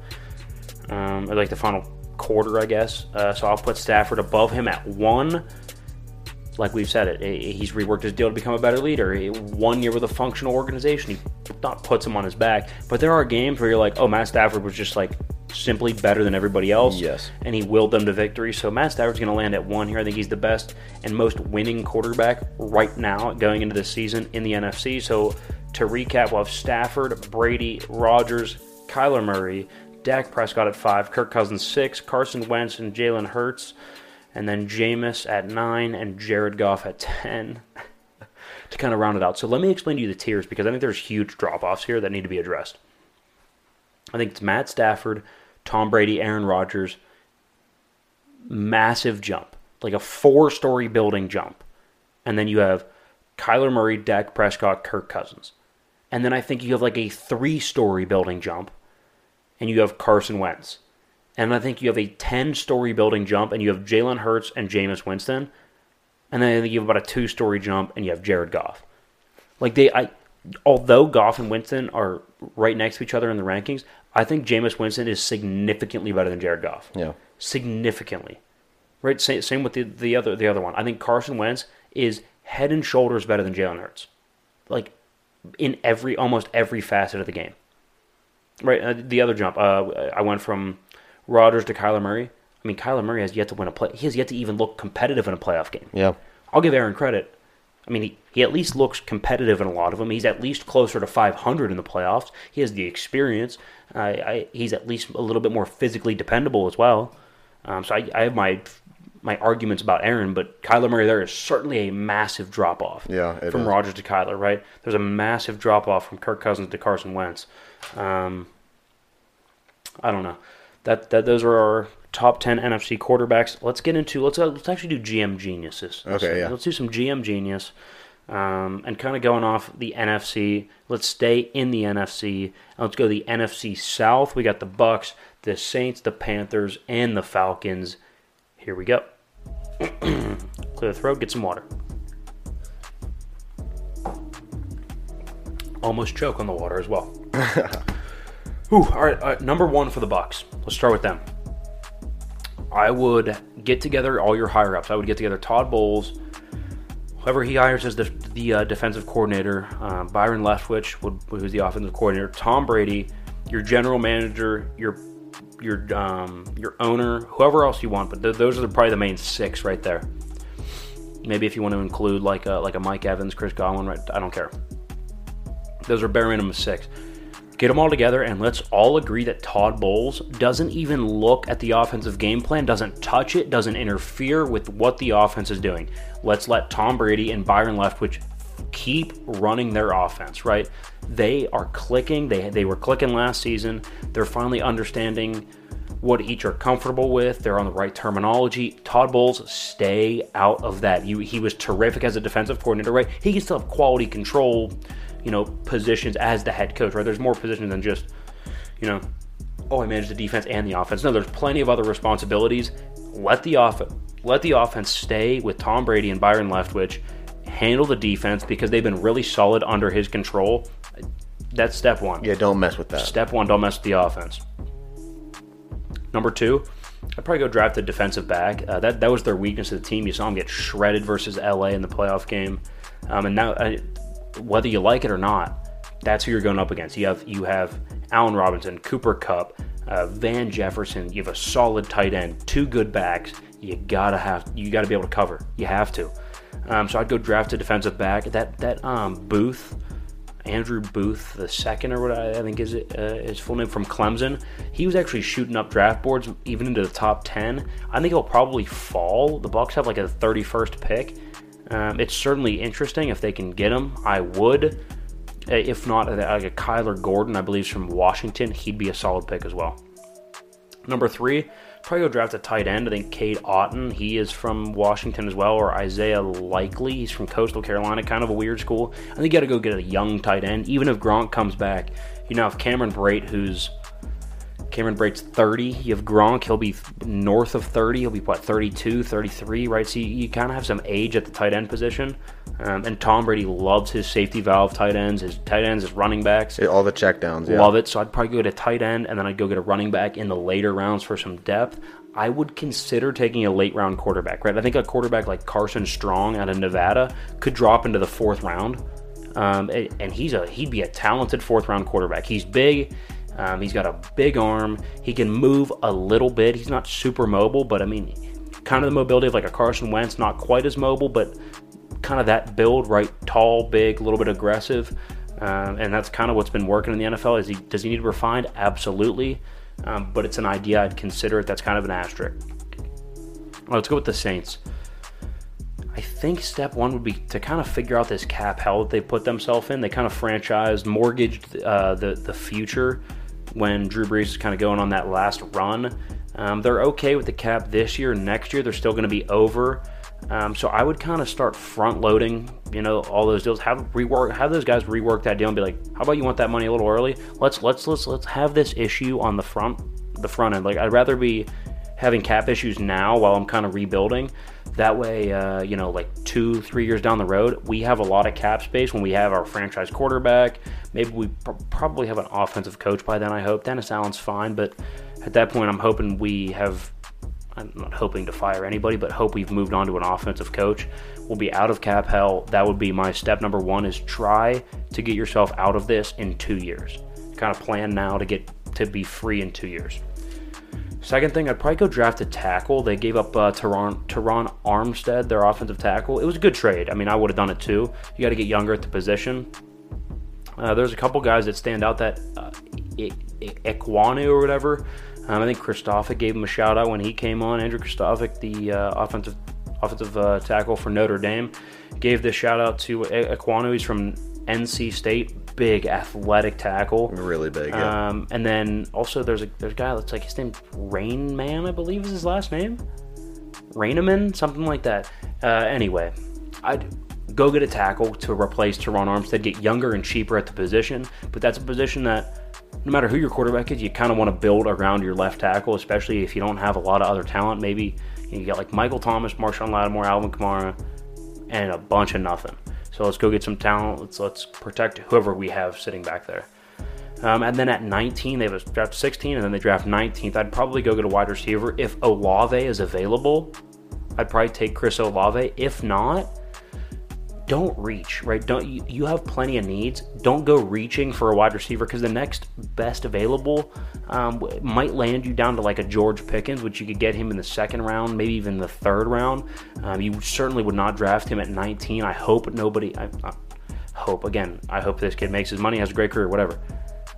um, or like the final quarter, I guess. Uh, so I'll put Stafford above him at one. Like we've said, it he's reworked his deal to become a better leader. One year with a functional organization, he not puts him on his back. But there are games where you're like, oh, Matt Stafford was just like simply better than everybody else. Yes. And he willed them to victory. So Matt Stafford's going to land at one here. I think he's the best and most winning quarterback right now going into this season in the NFC. So to recap, we'll have Stafford, Brady, Rodgers, Kyler Murray, Dak Prescott at five, Kirk Cousins six, Carson Wentz and Jalen Hurts, and then Jameis at nine and Jared Goff at ten. to kind of round it out. So let me explain to you the tiers because I think there's huge drop offs here that need to be addressed. I think it's Matt Stafford, Tom Brady, Aaron Rodgers. Massive jump, like a four story building jump. And then you have Kyler Murray, Dak Prescott, Kirk Cousins. And then I think you have like a three story building jump. And you have Carson Wentz. And I think you have a 10 story building jump, and you have Jalen Hurts and Jameis Winston. And then I think you have about a two story jump, and you have Jared Goff. Like, they, I, although Goff and Winston are right next to each other in the rankings, I think Jameis Winston is significantly better than Jared Goff. Yeah. Significantly. Right? Same, same with the, the other the other one. I think Carson Wentz is head and shoulders better than Jalen Hurts. Like, in every, almost every facet of the game. Right? Uh, the other jump, uh, I went from Rodgers to Kyler Murray. I mean, Kyler Murray has yet to win a play. He has yet to even look competitive in a playoff game. Yeah. I'll give Aaron credit. I mean, he, he at least looks competitive in a lot of them. He's at least closer to 500 in the playoffs. He has the experience. Uh, I, he's at least a little bit more physically dependable as well. Um, so I, I have my my arguments about Aaron, but Kyler Murray there is certainly a massive drop off. Yeah, from is. Rodgers to Kyler, right? There's a massive drop off from Kirk Cousins to Carson Wentz. Um, I don't know. That that those are our top ten NFC quarterbacks. Let's get into let's uh, let's actually do GM geniuses. Let's, Okay, yeah. Let's do some GM genius. Um, and kind of going off the NFC, let's stay in the NFC. Let's go the NFC South. We got the Bucs, the Saints, the Panthers, and the Falcons. Here we go. Clear the throat, get some water. Almost choke on the water as well. Whew, all right, all right, number one for the Bucs. Let's start with them. I would get together all your higher ups. I would get together Todd Bowles, whoever he hires as the, the uh, defensive coordinator, uh, Byron Leftwich, who's the offensive coordinator, Tom Brady, your general manager, your your um, your owner, whoever else you want. But th- those are probably the main six right there. Maybe if you want to include like a, like a Mike Evans, Chris Godwin, right? I don't care. Those are bare minimum six. Get them all together and let's all agree that Todd Bowles doesn't even look at the offensive game plan, doesn't touch it, doesn't interfere with what the offense is doing. Let's let Tom Brady and Byron Leftwich keep running their offense, right? They are clicking. They, they were clicking last season. They're finally understanding what each are comfortable with. They're on the right terminology. Todd Bowles, stay out of that. You, he was terrific as a defensive coordinator, right? He can still have quality control, you know, positions as the head coach, right? There's more positions than just, you know, oh, I manage the defense and the offense. No, there's plenty of other responsibilities. Let the off let the offense stay with Tom Brady and Byron Leftwich. Handle the defense because they've been really solid under his control. That's step one. Yeah, don't mess with that. Step one, don't mess with the offense. Number two, I'd probably go draft a defensive back. Uh, that that was their weakness of the team. You saw them get shredded versus LA in the playoff game, um, and now uh, whether you like it or not, that's who you're going up against. You have you have Allen Robinson, Cooper Kupp, uh, Van Jefferson. You have a solid tight end, two good backs. You gotta have you gotta be able to cover. You have to. Um, so I'd go draft a defensive back. That that um, Booth. Andrew Booth the second or what I think is it, uh, his full name from Clemson. He was actually shooting up draft boards even into the top ten. I think he'll probably fall. The Bucs have like a 31st pick. Um, it's certainly interesting if they can get him. I would. Uh, If not, uh, like a Kyler Gordon, I believe, from Washington. He'd be a solid pick as well. Number three, probably go draft a tight end. I think Cade Otton, he is from Washington as well, or Isaiah Likely, he's from Coastal Carolina, kind of a weird school. I think you got to go get a young tight end, even if Gronk comes back. You know, if Cameron Brate, who's Cameron Brate's 30. You have Gronk, he'll be north of 30. He'll be, what, 32, 33, right? So you, you kind of have some age at the tight end position. Um, and Tom Brady loves his safety valve tight ends, his tight ends, his running backs. All the checkdowns. Yeah. Love it. So I'd probably go to tight end, and then I'd go get a running back in the later rounds for some depth. I would consider taking a late round quarterback, right? I think a quarterback like Carson Strong out of Nevada could drop into the fourth round, um, and and he's a he'd be a talented fourth round quarterback. He's big. Um, he's got a big arm. He can move a little bit. He's not super mobile, but I mean, kind of the mobility of like a Carson Wentz. Not quite as mobile, but kind of that build, right? Tall, big, a little bit aggressive, um, and that's kind of what's been working in the NFL. Is he does he need to be refined? Absolutely, um, but it's an idea I'd consider it. That's kind of an asterisk. Let's go with the Saints. I think step one would be to kind of figure out this cap hell that they put themselves in. They kind of franchised, mortgaged uh, the the future when Drew Brees is kind of going on that last run. Um, they're okay with the cap this year. Next year, they're still going to be over. Um, so I would kind of start front loading, you know, all those deals. Have rework, have those guys rework that deal and be like, how about you want that money a little early? Let's let's let's let's have this issue on the front the front end. Like I'd rather be having cap issues now while I'm kind of rebuilding. That way, uh, you know, like two, three years down the road, we have a lot of cap space when we have our franchise quarterback. Maybe we pr- probably have an offensive coach by then. I hope Dennis Allen's fine, but at that point, I'm hoping we have. I'm not hoping to fire anybody, but hope we've moved on to an offensive coach. We'll be out of cap hell. That would be my step number one: is try to get yourself out of this in two years. Kind of plan now to get to be free in two years. Second thing, I'd probably go draft a tackle. They gave up uh, Teron, Teron Armstead, their offensive tackle. It was a good trade. I mean, I would have done it too. You got to get younger at the position. Uh, there's a couple guys that stand out that uh, Ekwonu or whatever. Um, I think Kristofic gave him a shout out when he came on. Andrew Kristofic, the uh, offensive offensive uh, tackle for Notre Dame, gave this shout out to Ekwonu. He's from NC State, big athletic tackle, really big. Yeah. Um, and then also there's a there's a guy that's like his name Rain Man, I believe is his last name, Rainaman, something like that. Uh, anyway, I'd go get a tackle to replace Teron Armstead, get younger and cheaper at the position, but that's a position that. No matter who your quarterback is, you kind of want to build around your left tackle, especially if you don't have a lot of other talent. Maybe you got like Michael Thomas, Marshon Lattimore, Alvin Kamara, and a bunch of nothing. So let's go get some talent. Let's let's protect whoever we have sitting back there. Um, and then at 19, they have a draft 16, and then they draft 19th. I'd probably go get a wide receiver if Olave is available. I'd probably take Chris Olave. If not, don't reach, right? Don't you, you have plenty of needs. Don't go reaching for a wide receiver because the next best available um, might land you down to like a George Pickens, which you could get him in the second round, maybe even the third round. Um, you certainly would not draft him at 19. I hope nobody. I, I hope again. I hope this kid makes his money, has a great career, whatever.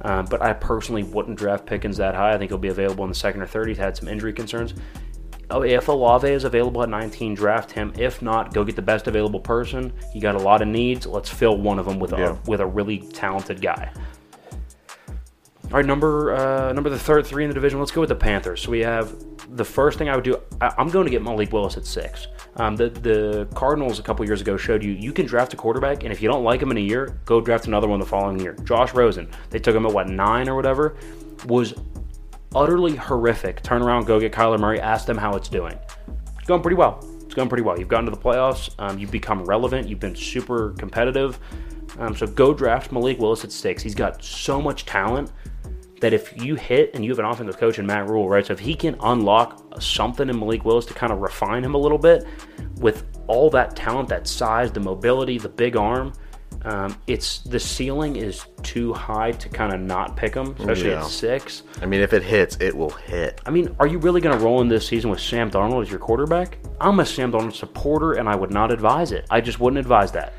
Um, but I personally wouldn't draft Pickens that high. I think he'll be available in the second or third. He's had some injury concerns. Oh, if Olave is available at 19, draft him. If not, go get the best available person. You got a lot of needs. Let's fill one of them with Yeah. a with a really talented guy. All right, number uh, number the third three in the division. Let's go with the Panthers. So we have the first thing I would do. I, I'm going to get Malik Willis at six. Um, the the Cardinals a couple years ago showed you you can draft a quarterback, and if you don't like him in a year, go draft another one the following year. Josh Rosen, they took him at what nine or whatever, was utterly horrific. Turn around, go get Kyler Murray, ask them how it's doing. It's going pretty well. It's going pretty well. You've gotten to the playoffs. Um, you've become relevant. You've been super competitive. Um, so go draft Malik Willis at six. He's got so much talent that if you hit and you have an offensive coach in Matt Rhule, right? So if he can unlock something in Malik Willis to kind of refine him a little bit with all that talent, that size, the mobility, the big arm, um, it's the ceiling is too high to kind of not pick him, especially Yeah. at six. I mean, if it hits, it will hit. I mean, are you really going to roll in this season with Sam Darnold as your quarterback? I'm a Sam Darnold supporter, and I would not advise it. I just wouldn't advise that.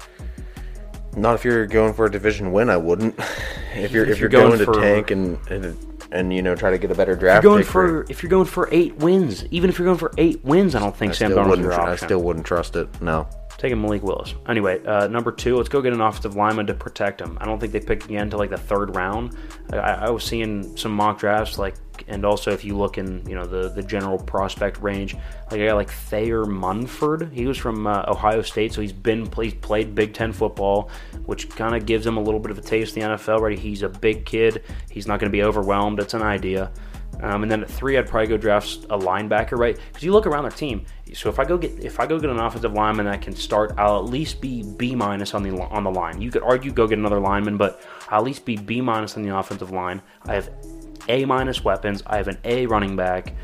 Not if you're going for a division win, I wouldn't. if you're if, you're, going, to for- tank and, and and you know try to get a better draft, If you're going pick for if you're going for eight wins, even if you're going for eight wins, I don't think I Sam still Darnold's wouldn't. your tr- I option. still wouldn't trust it. No. Taking Malik Willis. Anyway, uh, number two, let's go get an offensive lineman to protect him. I don't think they pick again to like the third round. I, I was seeing some mock drafts, like, and also if you look in, you know, the the general prospect range, like I got like Thayer Munford. He was from uh, Ohio State, so he's been he's played Big Ten football, which kind of gives him a little bit of a taste of the NFL. Right, he's a big kid. He's not going to be overwhelmed. That's an idea. Um, and then at three, I'd probably go draft a linebacker, right? Because you look around their team. So if I go get if I go get an offensive lineman that can start, I'll at least be B minus on the on the line. You could argue go get another lineman, but I'll at least be B minus on the offensive line. I have A minus weapons. I have an A running back.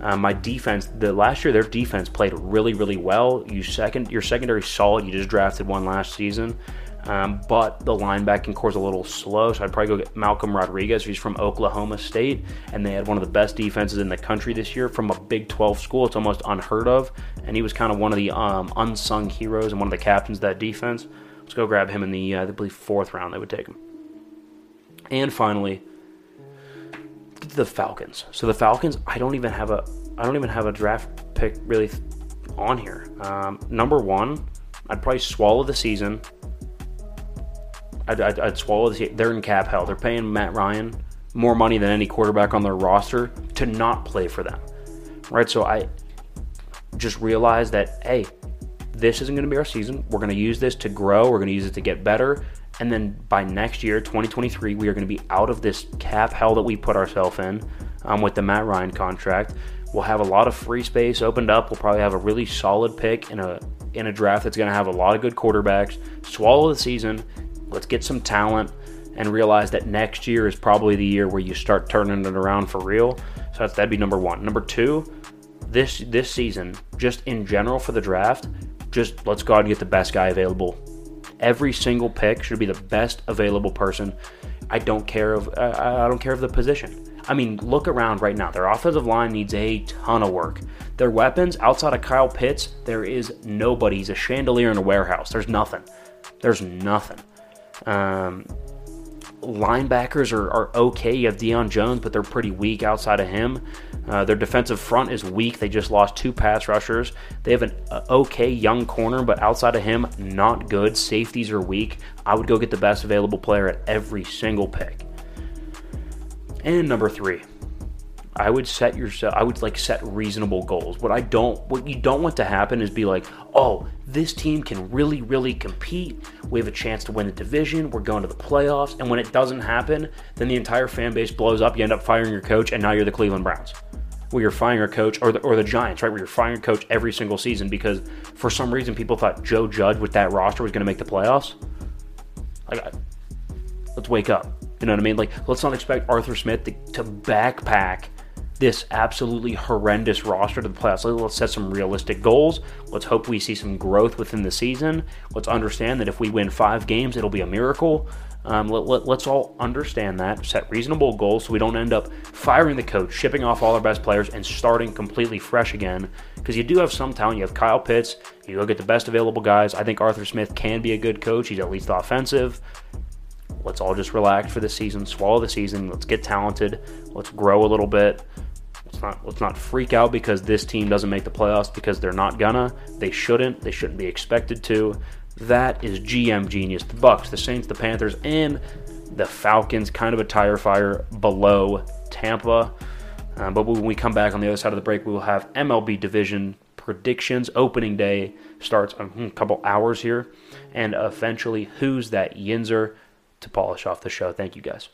Uh, my defense, the last year their defense played really really well. You second your secondary solid. You just drafted one last season. Um, but the linebacking corps is a little slow, so I'd probably go get Malcolm Rodriguez. He's from Oklahoma State, and they had one of the best defenses in the country this year from a Big 12 school. It's almost unheard of, and he was kind of one of the um, unsung heroes and one of the captains of that defense. Let's go grab him in the, uh, I believe, fourth round. They would take him. And finally, the Falcons. So the Falcons, I don't even have a, I don't even have a draft pick really on here. Um, number one, I'd probably swallow the season. I'd, I'd, I'd swallow season. They're in cap hell. They're paying Matt Ryan more money than any quarterback on their roster to not play for them. Right? So I just realized that, hey, this isn't going to be our season. We're going to use this to grow. We're going to use it to get better. And then by next year, 2023, we are going to be out of this cap hell that we put ourselves in. um, with the Matt Ryan contract. We'll have a lot of free space opened up. We'll probably have a really solid pick in a in a draft that's going to have a lot of good quarterbacks. Swallow the season. Let's get some talent and realize that next year is probably the year where you start turning it around for real. So that's, that'd be number one. Number two, this this season, just in general for the draft, just let's go out and get the best guy available. Every single pick should be the best available person. I don't care of I, I don't care of the position. I mean, look around right now. Their offensive line needs a ton of work. Their weapons, outside of Kyle Pitts, there is nobody. He's a chandelier in a warehouse. There's nothing. There's nothing. Um, linebackers are, are okay. You have Deion Jones, but they're pretty weak outside of him. Uh, their defensive front is weak. They just lost two pass rushers. They have an okay young corner, but outside of him, not good. Safeties are weak. I would go get the best available player at every single pick. And number three, I would set yourself. I would like set reasonable goals. What I don't, what you don't want to happen is be like, oh, this team can really, really compete. We have a chance to win the division. We're going to the playoffs. And when it doesn't happen, then the entire fan base blows up. You end up firing your coach, and now you're the Cleveland Browns. Where you're firing your coach, or the, or the Giants, right? Where you're firing your coach every single season because for some reason people thought Joe Judge with that roster was going to make the playoffs. Like, let's wake up. You know what I mean? Like, let's not expect Arthur Smith to, to backpack this absolutely horrendous roster to the playoffs. Let's set some realistic goals. Let's hope we see some growth within the season. Let's understand that if we win five games, it'll be a miracle. Um, let, us let, all understand that, set reasonable goals so we don't end up firing the coach, shipping off all our best players, and starting completely fresh again. Because you do have some talent. You have Kyle Pitts. You go get the best available guys. I think Arthur Smith can be a good coach. He's at least offensive. Let's all just relax for the season, swallow the season. Let's get talented. Let's grow a little bit. Let's not let's not freak out because this team doesn't make the playoffs because they're not gonna. They shouldn't. They shouldn't be expected to. That is GM genius. The Bucs, the Saints, the Panthers, and the Falcons. Kind of a tire fire below Tampa. Uh, but when we come back on the other side of the break, we will have MLB division predictions. Opening day starts a couple hours here, and eventually, who's that Yinzer to polish off the show. Thank you guys.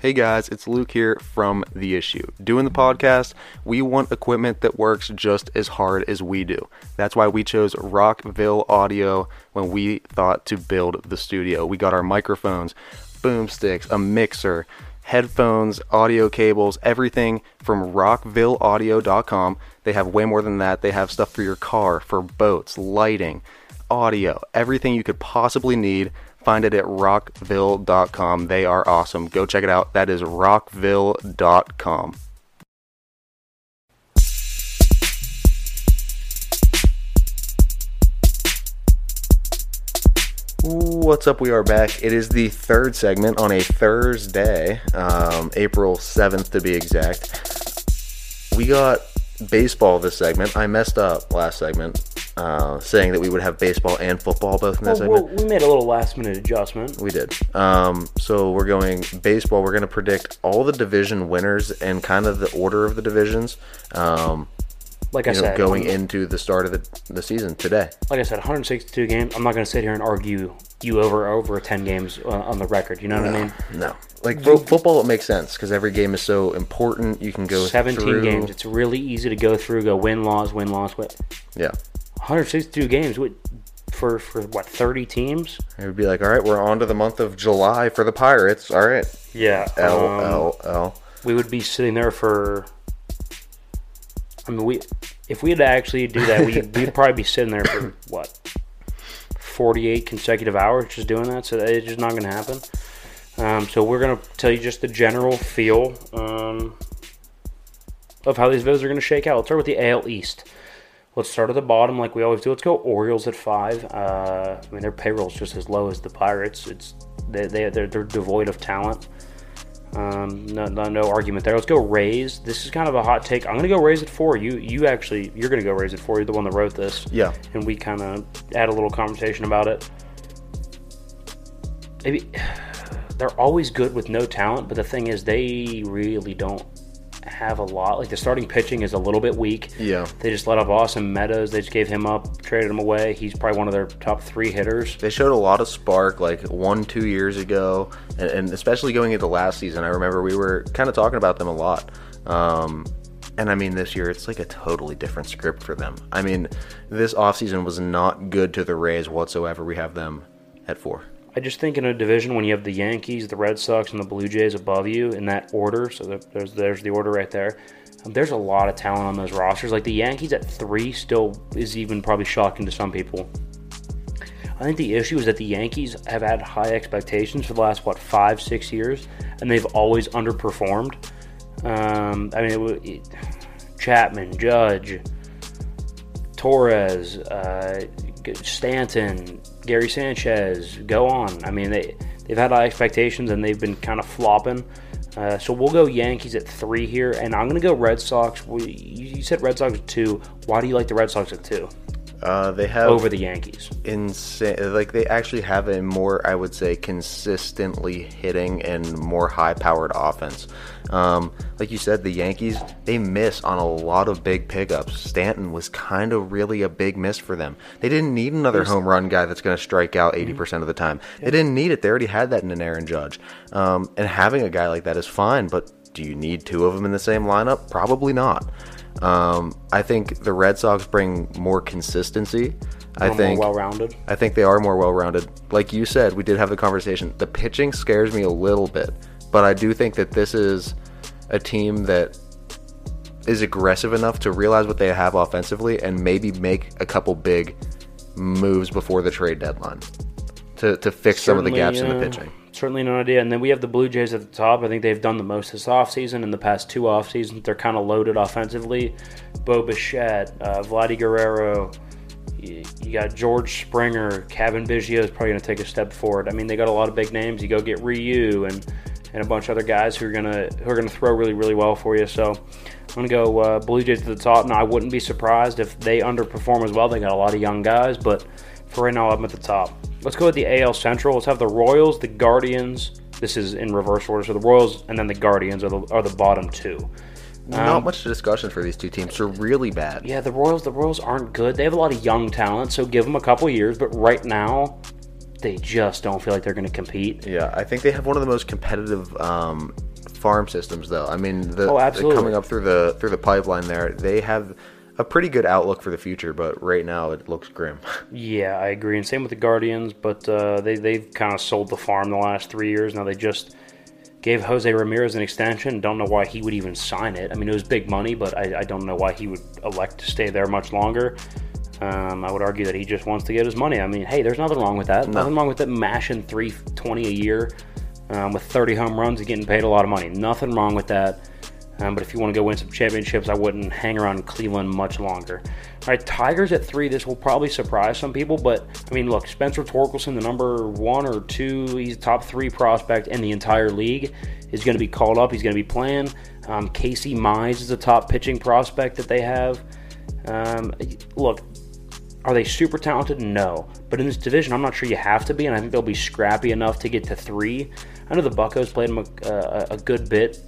Hey guys, it's Luke here from The Issue. Doing the podcast, we want equipment that works just as hard as we do. That's why we chose Rockville Audio when we thought to build the studio. We got our microphones, boomsticks, a mixer, headphones, audio cables, everything from rockvilleaudio.com. They have way more than that. They have stuff for your car, for boats, lighting, audio, everything you could possibly need find it at rockville.com. They are awesome. Go check it out. That is rockville.com. What's up? We are back. It is the third segment on a Thursday, um, April 7th to be exact. We got baseball this segment. I messed up last segment uh, saying that we would have baseball and football both in that well, segment. we made a little last minute adjustment. We did. Um, so we're going baseball. We're going to predict all the division winners and kind of the order of the divisions. Um, like I know, said, going into the start of the, the season today. Like I said, 162 games. I'm not going to sit here and argue you over over 10 games uh, on the record. You know no, what I mean? No. Like fo- football, it makes sense because every game is so important. You can go 17 through. games. It's really easy to go through. Go win, loss, win, loss. Win. Yeah. 162 games with, for for what 30 teams? It would be like, all right, we're on to the month of July for the Pirates. All right. Yeah. L um, L L. We would be sitting there for. I mean, we if we had to actually do that, we, we'd probably be sitting there for what 48 consecutive hours just doing that. So it's just not going to happen. Um, so we're going to tell you just the general feel um, of how these votes are going to shake out. Let's start with the AL East. Let's start at the bottom like we always do. Let's go Orioles at five. Uh, I mean, their payroll's just as low as the Pirates. It's they, they they're, they're devoid of talent. Um, no, no, no, argument there. Let's go Rays. This is kind of a hot take. I'm gonna go Rays at four. You you actually you're gonna go Rays at four. You're the one that wrote this. Yeah. And we kind of had a little conversation about it. Maybe they're always good with no talent, but the thing is, they really don't have a lot. Like the starting pitching is a little bit weak. Yeah. They just let off Austin Meadows. They just gave him up, traded him away. He's probably one of their top three hitters. They showed a lot of spark like one, two years ago, and, and especially going into last season. I remember we were kind of talking about them a lot. Um, and I mean, this year it's like a totally different script for them. I mean, this offseason was not good to the Rays whatsoever. We have them at four. I just think in a division when you have the Yankees, the Red Sox, and the Blue Jays above you in that order, so there's there's the order right there. Um, there's a lot of talent on those rosters. Like the Yankees at three still is even probably shocking to some people. I think the issue is that the Yankees have had high expectations for the last what five, six years, and they've always underperformed. Um, I mean, it, it, Chapman, Judge, Torres, uh, Stanton, Gary Sanchez, go on. I mean, they they've had high expectations and they've been kind of flopping. Uh, so we'll go Yankees at three here, and I'm going to go Red Sox. We, you you said Red Sox at two. Why do you like the Red Sox at two Uh, they have over the Yankees? insane. Like they actually have a more, I would say, consistently hitting and more high-powered offense. Um, like you said, the Yankees they miss on a lot of big pickups. Stanton was kind of really a big miss for them. They didn't need another home run guy that's going to strike out 80% of the time. They didn't need it. They already had that in an Aaron Judge. Um, and having a guy like that is fine, but do you need two of them in the same lineup? Probably not. Um, I think the Red Sox bring more consistency. I think well-rounded. I think they are more well rounded. Like you said, we did have the conversation. The pitching scares me a little bit, but I do think that this is a team that is aggressive enough to realize what they have offensively and maybe make a couple big moves before the trade deadline to, to fix some of the gaps in the uh, pitching. Certainly no idea. And then we have the Blue Jays at the top. I think they've done the most this offseason. In the past two off seasons, they're kind of loaded offensively. Bo Bichette, uh, Vladdy Guerrero. You, you got George Springer. Cavan Biggio is probably going to take a step forward. I mean, they got a lot of big names. You go get Ryu and and a bunch of other guys who are gonna who are gonna throw really really well for you. So I'm gonna go uh, Blue Jays to the top. Now I wouldn't be surprised if they underperform as well. They got a lot of young guys, but for right now I'm at the top. Let's go with the AL Central. Let's have the Royals, the Guardians. This is in reverse order. So the Royals and then the Guardians are the, are the bottom two. Not much discussion for these two teams. They're really bad. Yeah, the Royals. The Royals aren't good. They have a lot of young talent, so give them a couple years. But right now, they just don't feel like they're going to compete. Yeah, I think they have one of the most competitive um, farm systems, though. I mean, the, Oh, the coming up through the through the pipeline there, they have a pretty good outlook for the future. But right now, it looks grim. Yeah, I agree. And same with the Guardians, but uh, they they've kind of sold the farm the last three years. Now they just gave Jose Ramirez an extension. Don't know why he would even sign it. I mean, it was big money, but I, I don't know why he would elect to stay there much longer. Um, I would argue that he just wants to get his money. I mean, hey, there's nothing wrong with that. Nothing wrong with it mashing three twenty a year um, with 30 home runs and getting paid a lot of money. Nothing wrong with that. Um, but if you want to go win some championships, I wouldn't hang around Cleveland much longer. All right, Tigers at three. This will probably surprise some people, but I mean, look, Spencer Torkelson, the number one or two, he's top three prospect in the entire league, is going to be called up. He's going to be playing. Um, Casey Mize is the top pitching prospect that they have. Um, look, are they super talented? No. But in this division, I'm not sure you have to be, and I think they'll be scrappy enough to get to three. I know the Buccos played them a, a, a good bit.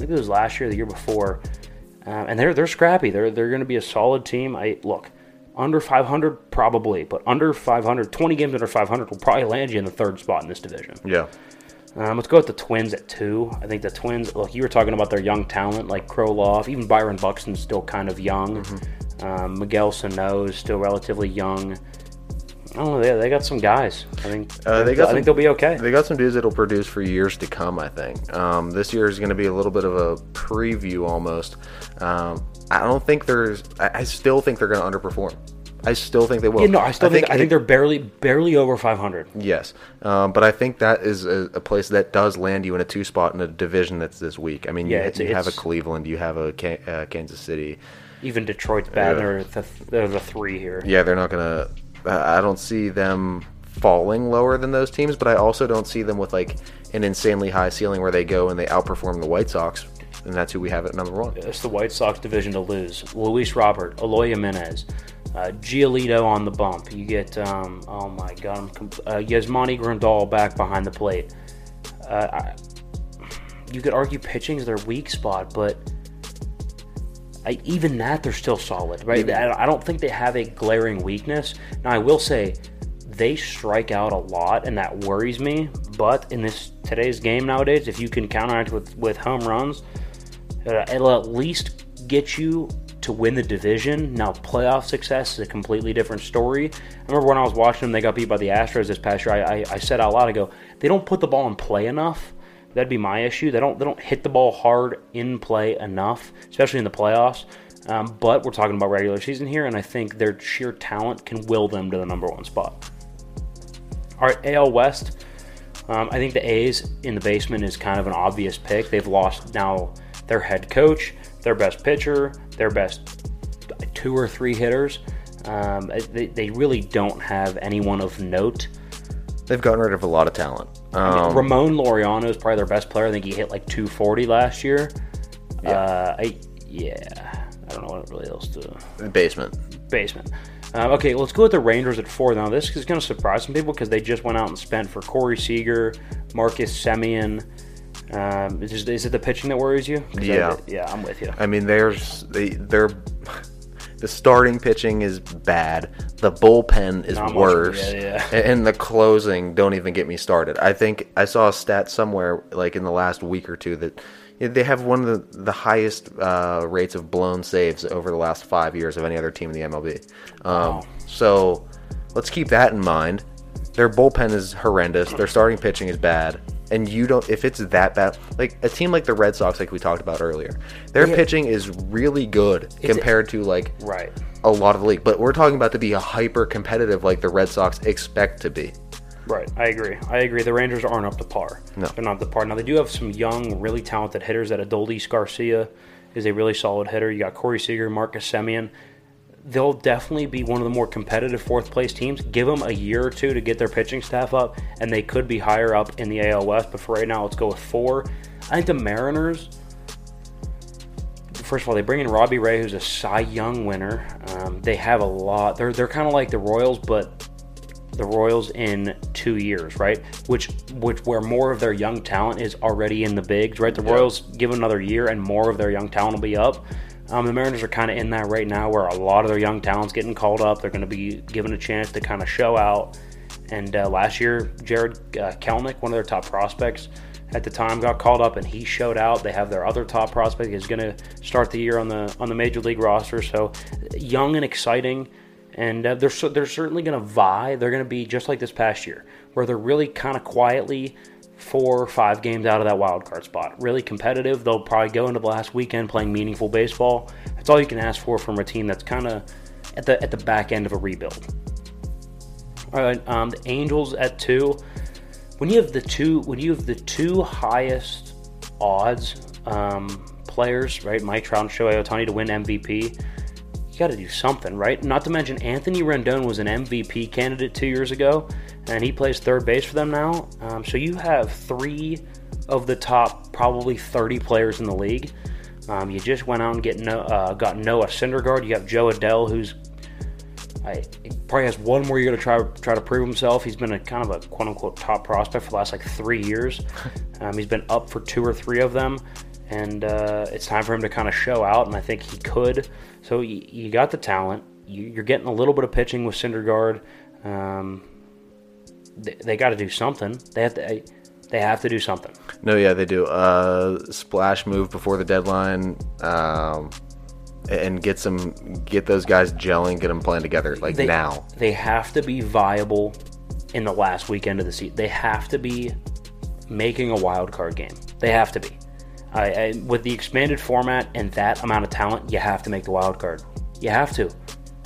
Maybe it was last year, the year before, um, and they're they're scrappy. They're they're going to be a solid team. I look under 500 probably, but under 500, 20 games under 500 will probably land you in the third spot in this division. yeah, Um, let's go with the Twins at two. I think the Twins. Look, you were talking about their young talent like Kirilloff, even Byron Buxton's still kind of young. Um, Miguel Sano is still relatively young. I don't. They, got some guys. I think. Uh, they got I some- think they'll be okay. they got some dudes that'll produce for years to come. I think um, this year is going to be a little bit of a preview almost. Um, I don't think there's. I, I still think they're going to underperform. I still think they will. yeah, no, I still think, I it- think they're barely barely over 500. Yes, um, but I think that is a, a place that does land you in a two spot in a division that's this weak. I mean, Yeah, you, it's- you have a Cleveland, you have a uh, Kansas City. Even Detroit's bad. Yeah. They're the, they're the three here. Yeah, they're not gonna. Uh, I don't see them falling lower than those teams, but I also don't see them with like an insanely high ceiling where they go and they outperform the White Sox, and that's who we have at number one. It's the White Sox division to lose. Luis Robert, Eloy Jimenez, uh, Giolito on the bump. You get, um, oh my God, I'm com- uh, Yasmani Grandal back behind the plate. Uh, I, you could argue pitching is their weak spot, but I, even that they're still solid, right? I, I don't think they have a glaring weakness. Now I will say they strike out a lot, and that worries me. But in this today's game nowadays, if you can counteract with with home runs, uh, it'll at least get you to win the division. Now, playoff success is a completely different story. I remember when I was watching them, they got beat by the Astros this past year. I, I, I said out loud, I go, they don't put the ball in play enough. That'd be my issue. They don't they don't hit the ball hard in play enough, especially in the playoffs. Um, but we're talking about regular season here, and I think their sheer talent can will them to the number one spot. All right, AL West. Um, I think the A's in the basement is kind of an obvious pick. They've lost now their head coach, their best pitcher, their best two or three hitters. Um, they, they really don't have anyone of note. They've gotten rid of a lot of talent. I mean, Um, Ramon Laureano is probably their best player. I think he hit like 240 last year. Yeah. Uh, I, yeah, I don't know what really else to basement. basement. Uh, okay, let's go with the Rangers at four. Now, this is going to surprise some people because they just went out and spent for Corey Seager, Marcus Semien. Um, is, is it the pitching that worries you? 'Cause I- Yeah. yeah, I'm with you. I mean, there's they they're the starting pitching is bad. The bullpen is Not much- worse, yeah, yeah. and the closing don't even get me started. I think I saw a stat somewhere like in the last week or two that they have one of the the highest uh, rates of blown saves over the last five years of any other team in the MLB. Um, Wow. So let's keep that in mind. Their bullpen is horrendous. Their starting pitching is bad. And you don't, if it's that bad, like a team like the Red Sox, like we talked about earlier, their Yeah. pitching is really good compared to like Right. a lot of the league. But we're talking about to be a hyper competitive like the Red Sox expect to be. Right, I agree. I agree. The Rangers aren't up to par. No. They're not up to par. Now, they do have some young, really talented hitters. That Adolis Garcia is a really solid hitter. You got Corey Seager, Marcus Semien. They'll definitely be one of the more competitive fourth place teams. Give them a year or two to get their pitching staff up, and they could be higher up in the AL West. But for right now, let's go with four. I think the Mariners first of all, they bring in Robbie Ray, who's a Cy Young winner. Um, they have a lot. They're they're kind of like the Royals, but the Royals in two years, right? Which which where more of their young talent is already in the bigs, right? The Royals give another year and more of their young talent will be up. Um, the Mariners are kind of in that right now, where a lot of their young talent's getting called up. They're going to be given a chance to kind of show out. And uh, last year, Jared uh, Kelenic, one of their top prospects at the time, got called up and he showed out. They have their other top prospect is going to start the year on the on the major league roster. So young and exciting, and uh, they're cer- they're certainly going to vie. They're going to be just like this past year, where they're really kind of quietly four or five games out of that wild card spot. Really competitive. They'll probably go into the last weekend playing meaningful baseball. That's all you can ask for from a team that's kind of at the at the back end of a rebuild. All right, um, the Angels at two. When you have the two, when you have the two highest odds um, players, right, Mike Trout and Shohei Ohtani to win MVP, you got to do something, right? Not to mention Anthony Rendon was an MVP candidate two years ago, and he plays third base for them now. Um, so you have three of the top probably 30 players in the league. Um, you just went out and get no, uh, got Noah Syndergaard. You have Jo Adell, who's I, probably has one more year to try try to prove himself. He's been a kind of a quote unquote top prospect for the last like three years. Um, he's been up for two or three of them, and uh, it's time for him to kind of show out. And I think he could. So you, you got the talent. You, you're getting a little bit of pitching with Syndergaard. Um, they, they got to do something. They have to. They have to do something. No, yeah, they do. Uh, splash move before the deadline, um, and get some get those guys gelling, get them playing together like they, now. They have to be viable in the last weekend of the season. They have to be making a wild card game. They have to be. I, I, with the expanded format and that amount of talent, you have to make the wild card. You have to.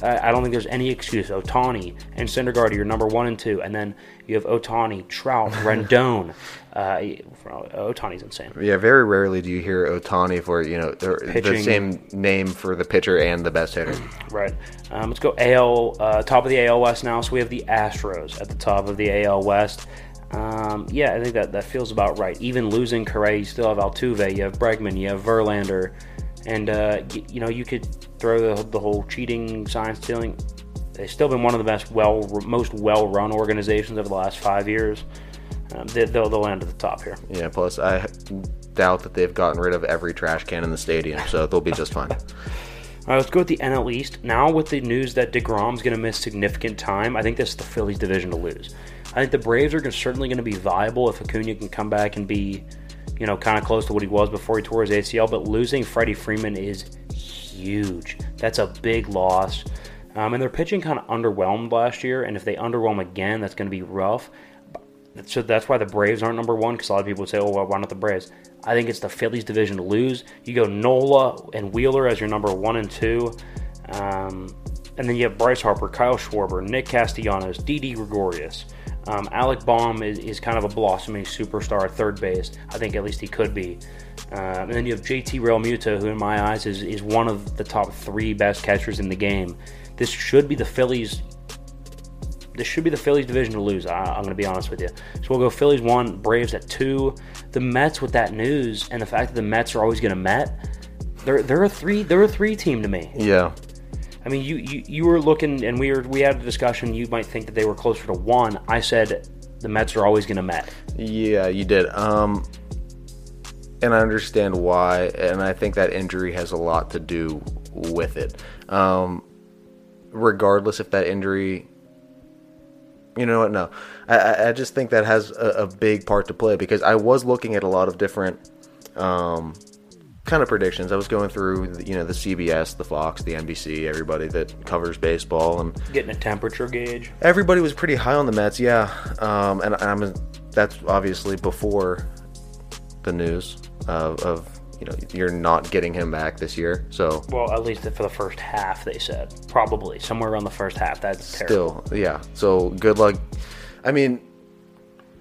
I, I don't think there's any excuse. Ohtani and Syndergaard are your number one and two, and then you have Ohtani, Trout, Rendon. Uh, Ohtani's insane. Yeah, very rarely do you hear Ohtani for you know the, same name for the pitcher and the best hitter. Right. Um, let's go AL uh, top of the AL West now. So we have the Astros at the top of the AL West. Um, yeah, I think that, that feels about right. Even losing Correa, you still have Altuve, you have Bregman, you have Verlander, and uh, y- you know you could throw the, the whole cheating, sign stealing. They've still been one of the best, well, most well-run organizations over the last five years. Um, they, they'll, they'll end at the top here. Yeah. Plus, I doubt that they've gotten rid of every trash can in the stadium, so they'll be just fine. All right, let's go with the NL East. Now, with the news that DeGrom's going to miss significant time, I think this is the Phillies division to lose. I think the Braves are gonna, certainly going to be viable if Acuna can come back and be, you know, kind of close to what he was before he tore his ACL. But losing Freddie Freeman is huge. That's a big loss. Um, and their pitching kind of underwhelmed last year, and if they underwhelm again, that's going to be rough. So that's why the Braves aren't number one, because a lot of people would say, oh, well, why not the Braves? I think it's the Phillies division to lose. You go Nola and Wheeler as your number one and two. Um, and then you have Bryce Harper, Kyle Schwarber, Nick Castellanos, Didi Gregorius. Um, Alec Bohm is, is, kind of a blossoming superstar at third base. I think at least he could be. Uh, and then you have JT Realmuto, who in my eyes is, is one of the top three best catchers in the game. This should be the Phillies. This should be the Phillies division to lose. I, am going to be honest with you. So we'll go Phillies one, Braves at two. The Mets with that news and the fact that the Mets are always going to Met. They're they're a three they're a three team to me. Yeah. I mean, you, you you were looking, and we were we had a discussion. You might think that they were closer to one. I said the Mets are always going to Met. Yeah, you did. Um, and I understand why, and I think that injury has a lot to do with it. Um, regardless if that injury you know what? No. I, I just think that has a, a, big part to play because i was looking at a lot of different um, kind of predictions. I was going through you know the cbs the fox the nbc everybody that covers baseball and getting a temperature gauge. everybody was pretty high on the mets yeah. Um, and i'm that's obviously before the news of, of you know you're not getting him back this year. So well, at least for the first half, they said probably somewhere around the first half. That's still terrible. yeah. So good luck. I mean,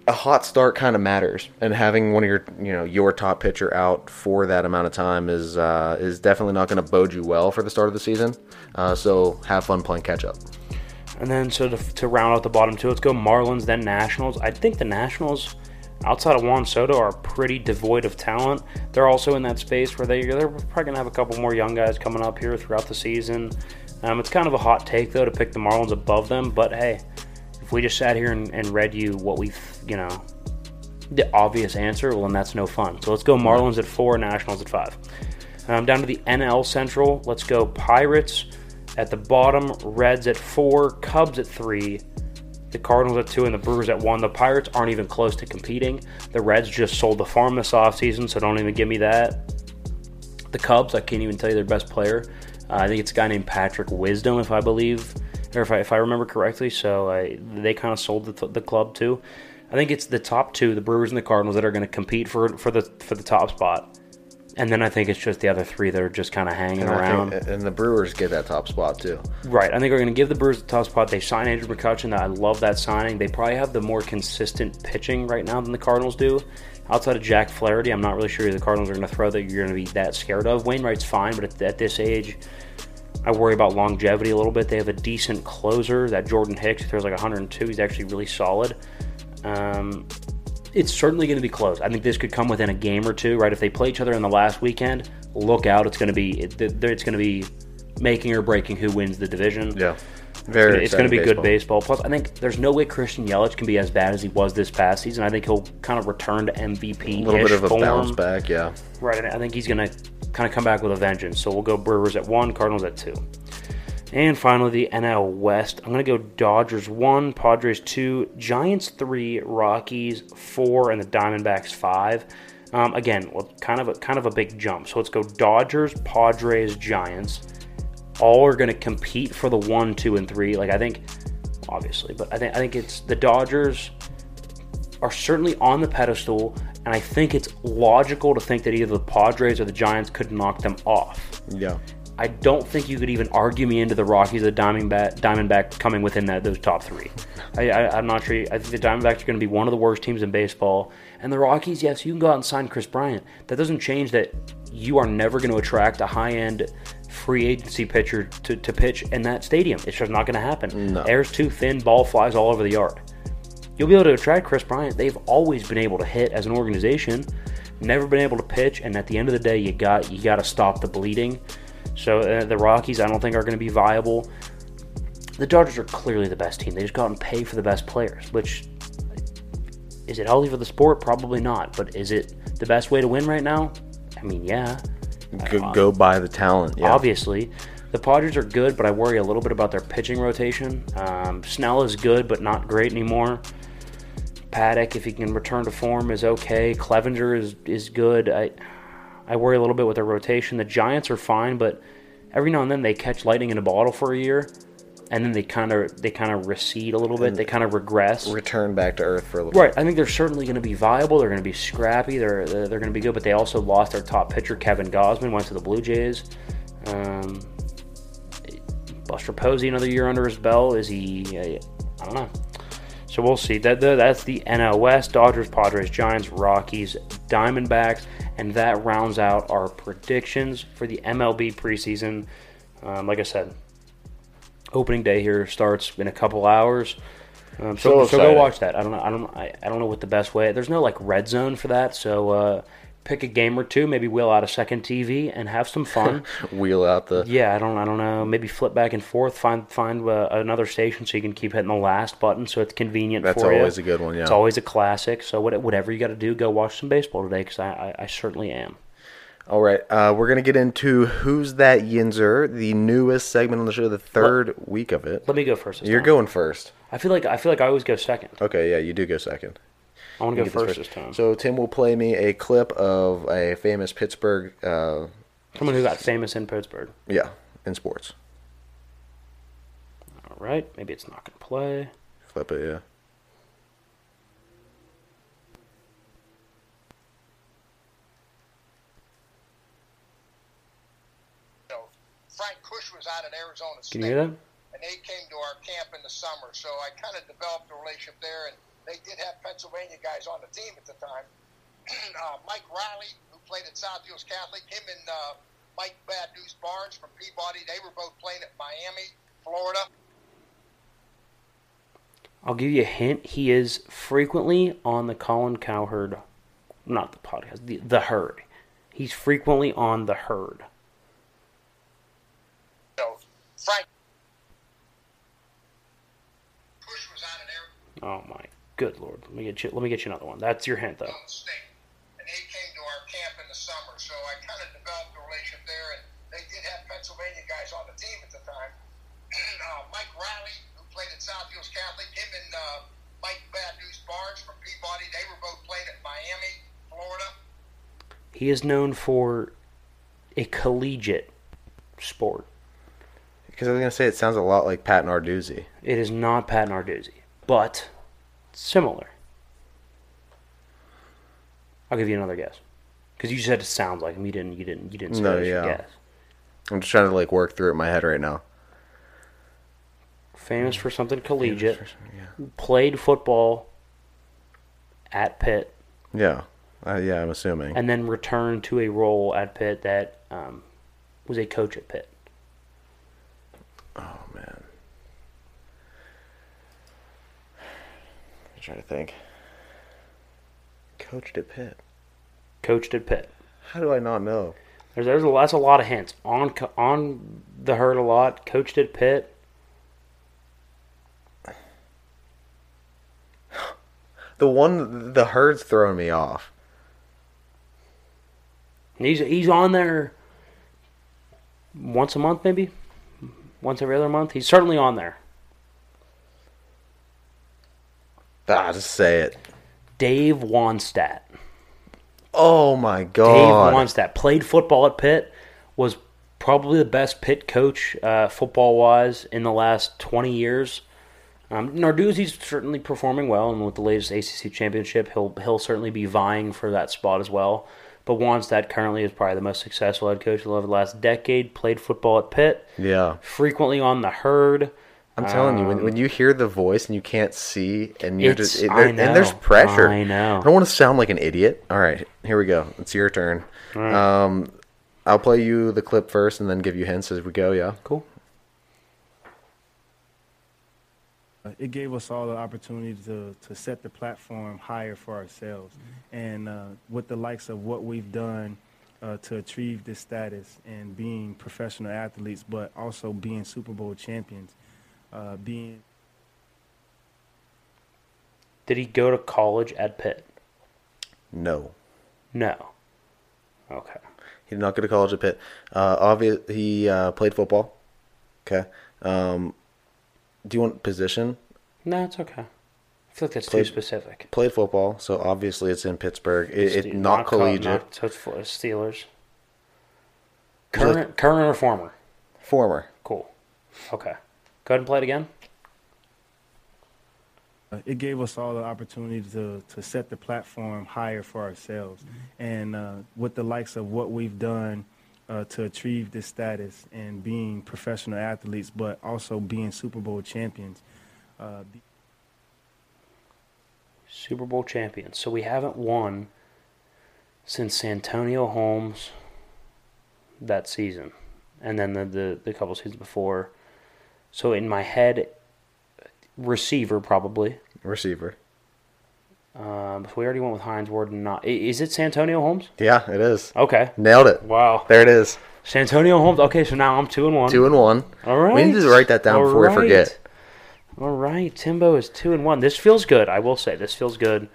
a hot start kind of matters, and having one of your you know your top pitcher out for that amount of time is uh, is definitely not going to bode you well for the start of the season. Uh, so have fun playing catch up. And then so to, to round out the bottom two, let's go Marlins then Nationals. I think the Nationals outside of Juan Soto are pretty devoid of talent. They're also in that space where they they're probably gonna have a couple more young guys coming up here throughout the season. Um, it's kind of a hot take though to pick the Marlins above them, but hey, if we just sat here and, and read you what we you know the obvious answer, well then that's no fun. So let's go Marlins at four, Nationals at five. Um, down to the NL Central, let's go Pirates at the bottom, Reds at four, Cubs at three, the Cardinals at two and the Brewers at one. The Pirates aren't even close to competing. The Reds just sold the farm this offseason, so don't even give me that. The Cubs, I can't even tell you their best player. Uh, I think it's a guy named Patrick Wisdom, if I believe, or if I, if I remember correctly. So uh, they kind of sold the, the club too. I think it's the top two, the Brewers and the Cardinals, that are going to compete for for the for the top spot. And then I think it's just the other three that are just kind of hanging and around. Think, and the Brewers get that top spot too. Right. I think we're going to give the Brewers the top spot. They sign Andrew McCutchen. I love that signing. They probably have the more consistent pitching right now than the Cardinals do. Outside of Jack Flaherty, I'm not really sure who the Cardinals are going to throw that you're going to be that scared of. Wainwright's fine, but at, at this age, I worry about longevity a little bit. They have a decent closer, that Jordan Hicks, who throws like 102. He's actually really solid. Um, it's certainly going to be close. I think this could come within a game or two, right? If they play each other in the last weekend, look out. It's going to be it's going to be making or breaking who wins the division. Yeah. Very it's going to be baseball. good baseball. Plus, I think there's no way Christian Yelich can be as bad as he was this past season. I think he'll kind of return to MVP. A little bit of a form. bounce back, yeah. Right. I think he's going to kind of come back with a vengeance. So we'll go Brewers at one, Cardinals at two. And finally, the NL West. I'm going to go Dodgers 1, Padres 2, Giants 3, Rockies 4, and the Diamondbacks 5. Um, again, well, kind of a, kind of a big jump. So let's go Dodgers, Padres, Giants. All are going to compete for the 1, 2, and 3. Like, I think, obviously, but I think, I think it's the Dodgers are certainly on the pedestal, and I think it's logical to think that either the Padres or the Giants could knock them off. Yeah. I don't think you could even argue me into the Rockies or the Diamondback, Diamondback coming within that those top three. I, am not sure. I think the Diamondbacks are going to be one of the worst teams in baseball. And the Rockies, yes, you can go out and sign Kris Bryant. That doesn't change that you are never going to attract a high end free agency pitcher to, to pitch in that stadium. It's just not going to happen. No. Air's too thin, ball flies all over the yard. You'll be able to attract Kris Bryant. They've always been able to hit as an organization, never been able to pitch, and at the end of the day, you got you got to stop the bleeding. So uh, the Rockies, I don't think are going to be viable. The Dodgers are clearly the best team. They just go out and pay for the best players, which Is it healthy for the sport? Probably not. But is it the best way to win right now? I mean, yeah. Go, go by the talent. Yeah. Obviously, the Padres are good, but I worry a little bit about their pitching rotation. Um, Snell is good, but not great anymore. Paddack, if he can return to form, is okay. Clevinger is is good. I I worry a little bit with their rotation. The Giants are fine, but every now and then they catch lightning in a bottle for a year, and then they kind of they kind of recede a little bit. They kind of regress. Return back to earth for a little Right. I think they're certainly going to be viable. They're going to be scrappy. They're they're, going to be good. But they also lost their top pitcher, Kevin Gausman, went to the Blue Jays. Um, Buster Posey, another year under his belt. Is he? I don't know. So we'll see. That that- that's the NL West: Dodgers, Padres, Giants, Rockies, Diamondbacks, and that rounds out our predictions for the MLB preseason. Um, like I said, opening day here starts in a couple hours. Um, so, So so go watch that. I don't know. I don't. I, I don't know what the best way. There's no like red zone for that. So uh, pick a game or two. Maybe wheel out a second TV and have some fun. Wheel out the. yeah, I don't. I don't know. Maybe flip back and forth. Find find uh, another station so you can keep hitting the last button so it's convenient That's for you. always a good one, yeah. It's always a classic. So what, whatever you got to do, go watch some baseball today because I, I, I certainly am. All right, uh, we're gonna get into who's that Yinzer, the newest segment on the show, the third week of it. Let me go first. You're time. going first. I feel like I feel like I always go second. Okay, yeah, you do go second. I want to go get first this time. So Tim will play me a clip of a famous Pittsburgh, uh, Someone who got famous in Pittsburgh. yeah, in sports. All right, maybe it's not going to play. Flip it, yeah. know, Frank Kush was out at Arizona Can you hear that? and they came to our camp in the summer. So I kind of developed a relationship there, and they did have Pennsylvania guys on the team at the time. uh, Mike Riley, who played at South Hills Catholic, him and uh, Mike Bad News Barnes from Peabody, they were both playing at Miami, Florida. I'll give you a hint. He is frequently on the Colin Cowherd, not the podcast, the, the herd. He's frequently on the herd. So Frank Kush was out at Arizona Oh my good lord! Let me get you. Let me get you another one. That's your hint, though. State, and they came to our camp in the summer. So I kind of developed a relationship there, and they did have Pennsylvania guys on the team at the time. uh, Mike Riley, who played at South Hills Catholic, him and uh, Mike Bad News Barnes from Peabody, they were both playing at Miami, Florida. He is known for a collegiate sport. Because I was gonna say it sounds a lot like Pat Narduzzi. It is not Pat Narduzzi, but similar. I'll give you another guess because you said it sounds like him. You didn't. You didn't. You didn't say No, yeah. guess. I'm just trying to like work through it in my head right now. Famous for something collegiate. Yeah, Played football at Pitt, yeah, uh, yeah. I'm assuming. and then returned to a role at Pitt that um, was a coach at Pitt. Oh man, trying to think. Coached at Pitt. Coached at Pitt. How do I not know? There's there's a, that's a lot of hints on on the herd a lot. Coached at Pitt. The one, the herd's throwing me off. He's he's on there once a month, maybe once every other month. He's certainly on there. Ah, just say it. Dave Wannstedt. Oh my God. Dave god. Played football at Pitt. Was probably the best Pitt coach uh, football wise in the last twenty years. Um, Narduzzi's certainly performing well, and with the latest ACC championship, he'll he'll certainly be vying for that spot as well. But Wannstedt currently is probably the most successful head coach of the last decade. Played football at Pitt, yeah. frequently on the herd. I'm telling you, when, when you hear the voice and you can't see, and you're just, it, I there- and there's pressure. I know. I don't want to sound like an idiot. All right, here we go. It's your turn. Um, I'll play you the clip first, and then give you hints as we go. Yeah. Cool. it gave us all the opportunity to, to set the platform higher for ourselves. And uh, with the likes of what we've done uh, to achieve this status and being professional athletes, but also being Super Bowl champions, uh, being Did he go to college at Pitt? No. No. Okay. He did not go to college at Pitt. Uh, obvious, he uh, played football. Okay. Um, do you want position? No, it's okay. I feel like that's Played- too specific. Played football, so obviously it's in Pittsburgh. It, it Ste- not, co- collegiate. not- so it's for Steelers. Current, current or former? Former. Cool. Okay. Go ahead and play it again. Uh, it gave us all the opportunity to, to set the platform higher for ourselves. And uh, with the likes of what we've done uh, to achieve this status and being professional athletes, but also being Super Bowl champions. Uh, Super Bowl champions. So we haven't won since Antonio Holmes that season, and then the the, the couple seasons before. So in my head, receiver probably. Receiver. Um, so we already went with Hines Ward. And not is it Santonio Holmes? Yeah, it is. Okay. Nailed it. Wow. There it is. Santonio Holmes. Okay, so now I'm two and one. Two and one. All right. We need to write that down All before we forget. All right, Timbo is two and one. This feels good. I will say this feels good.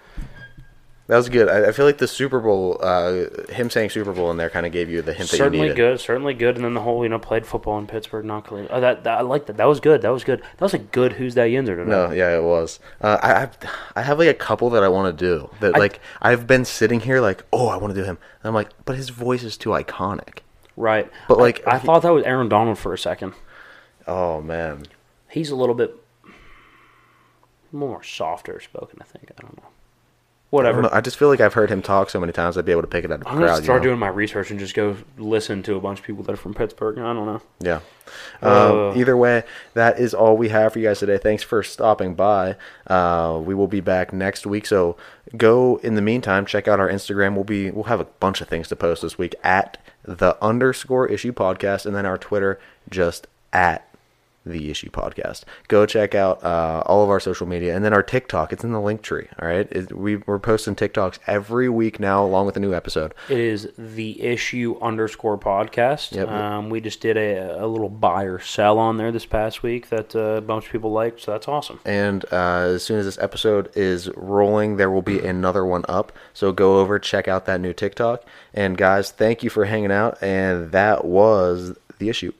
That was good. I, I feel like the Super Bowl, uh, him saying Super Bowl in there, kind of gave you the hint that you certainly needed. good, certainly good. And then the whole, you know, played football in Pittsburgh, not collegiate. Oh, that, that I like that. That was good. That was good. That was a good. Who's that Yinzer tonight? No, yeah, it was. Uh, I, I I have like a couple that I want to do. That I- like I've been sitting here like, oh, I want to do him. And I'm like, but his voice is too iconic. Right. But, like, I, I he- thought that was Aaron Donald for a second. Oh man, He's a little bit more softer spoken. I think. I don't know. Whatever. I, know, I just feel like I've heard him talk so many times. I'd be able to pick it out of the I'm gonna start you know? doing my research and just go listen to a bunch of people that are from Pittsburgh. I don't know. Yeah. Uh, Um, either way, that is all we have for you guys today. Thanks for stopping by. Uh, we will be back next week. So go in the meantime, check out our Instagram. We'll be we'll have a bunch of things to post this week at the underscore issue podcast, and then our Twitter just at the issue podcast. Go check out uh, all of our social media, and then our TikTok. It's in the link tree. All right, it, we, we're posting TikToks every week now, along with a new episode. It is the issue underscore podcast. Yep. Um, we just did a, a little buy or sell on there this past week that uh, a bunch of people liked, so that's awesome. And uh, as soon as this episode is rolling, there will be another one up. So go over, check out that new TikTok. And guys, thank you for hanging out. And that was the issue.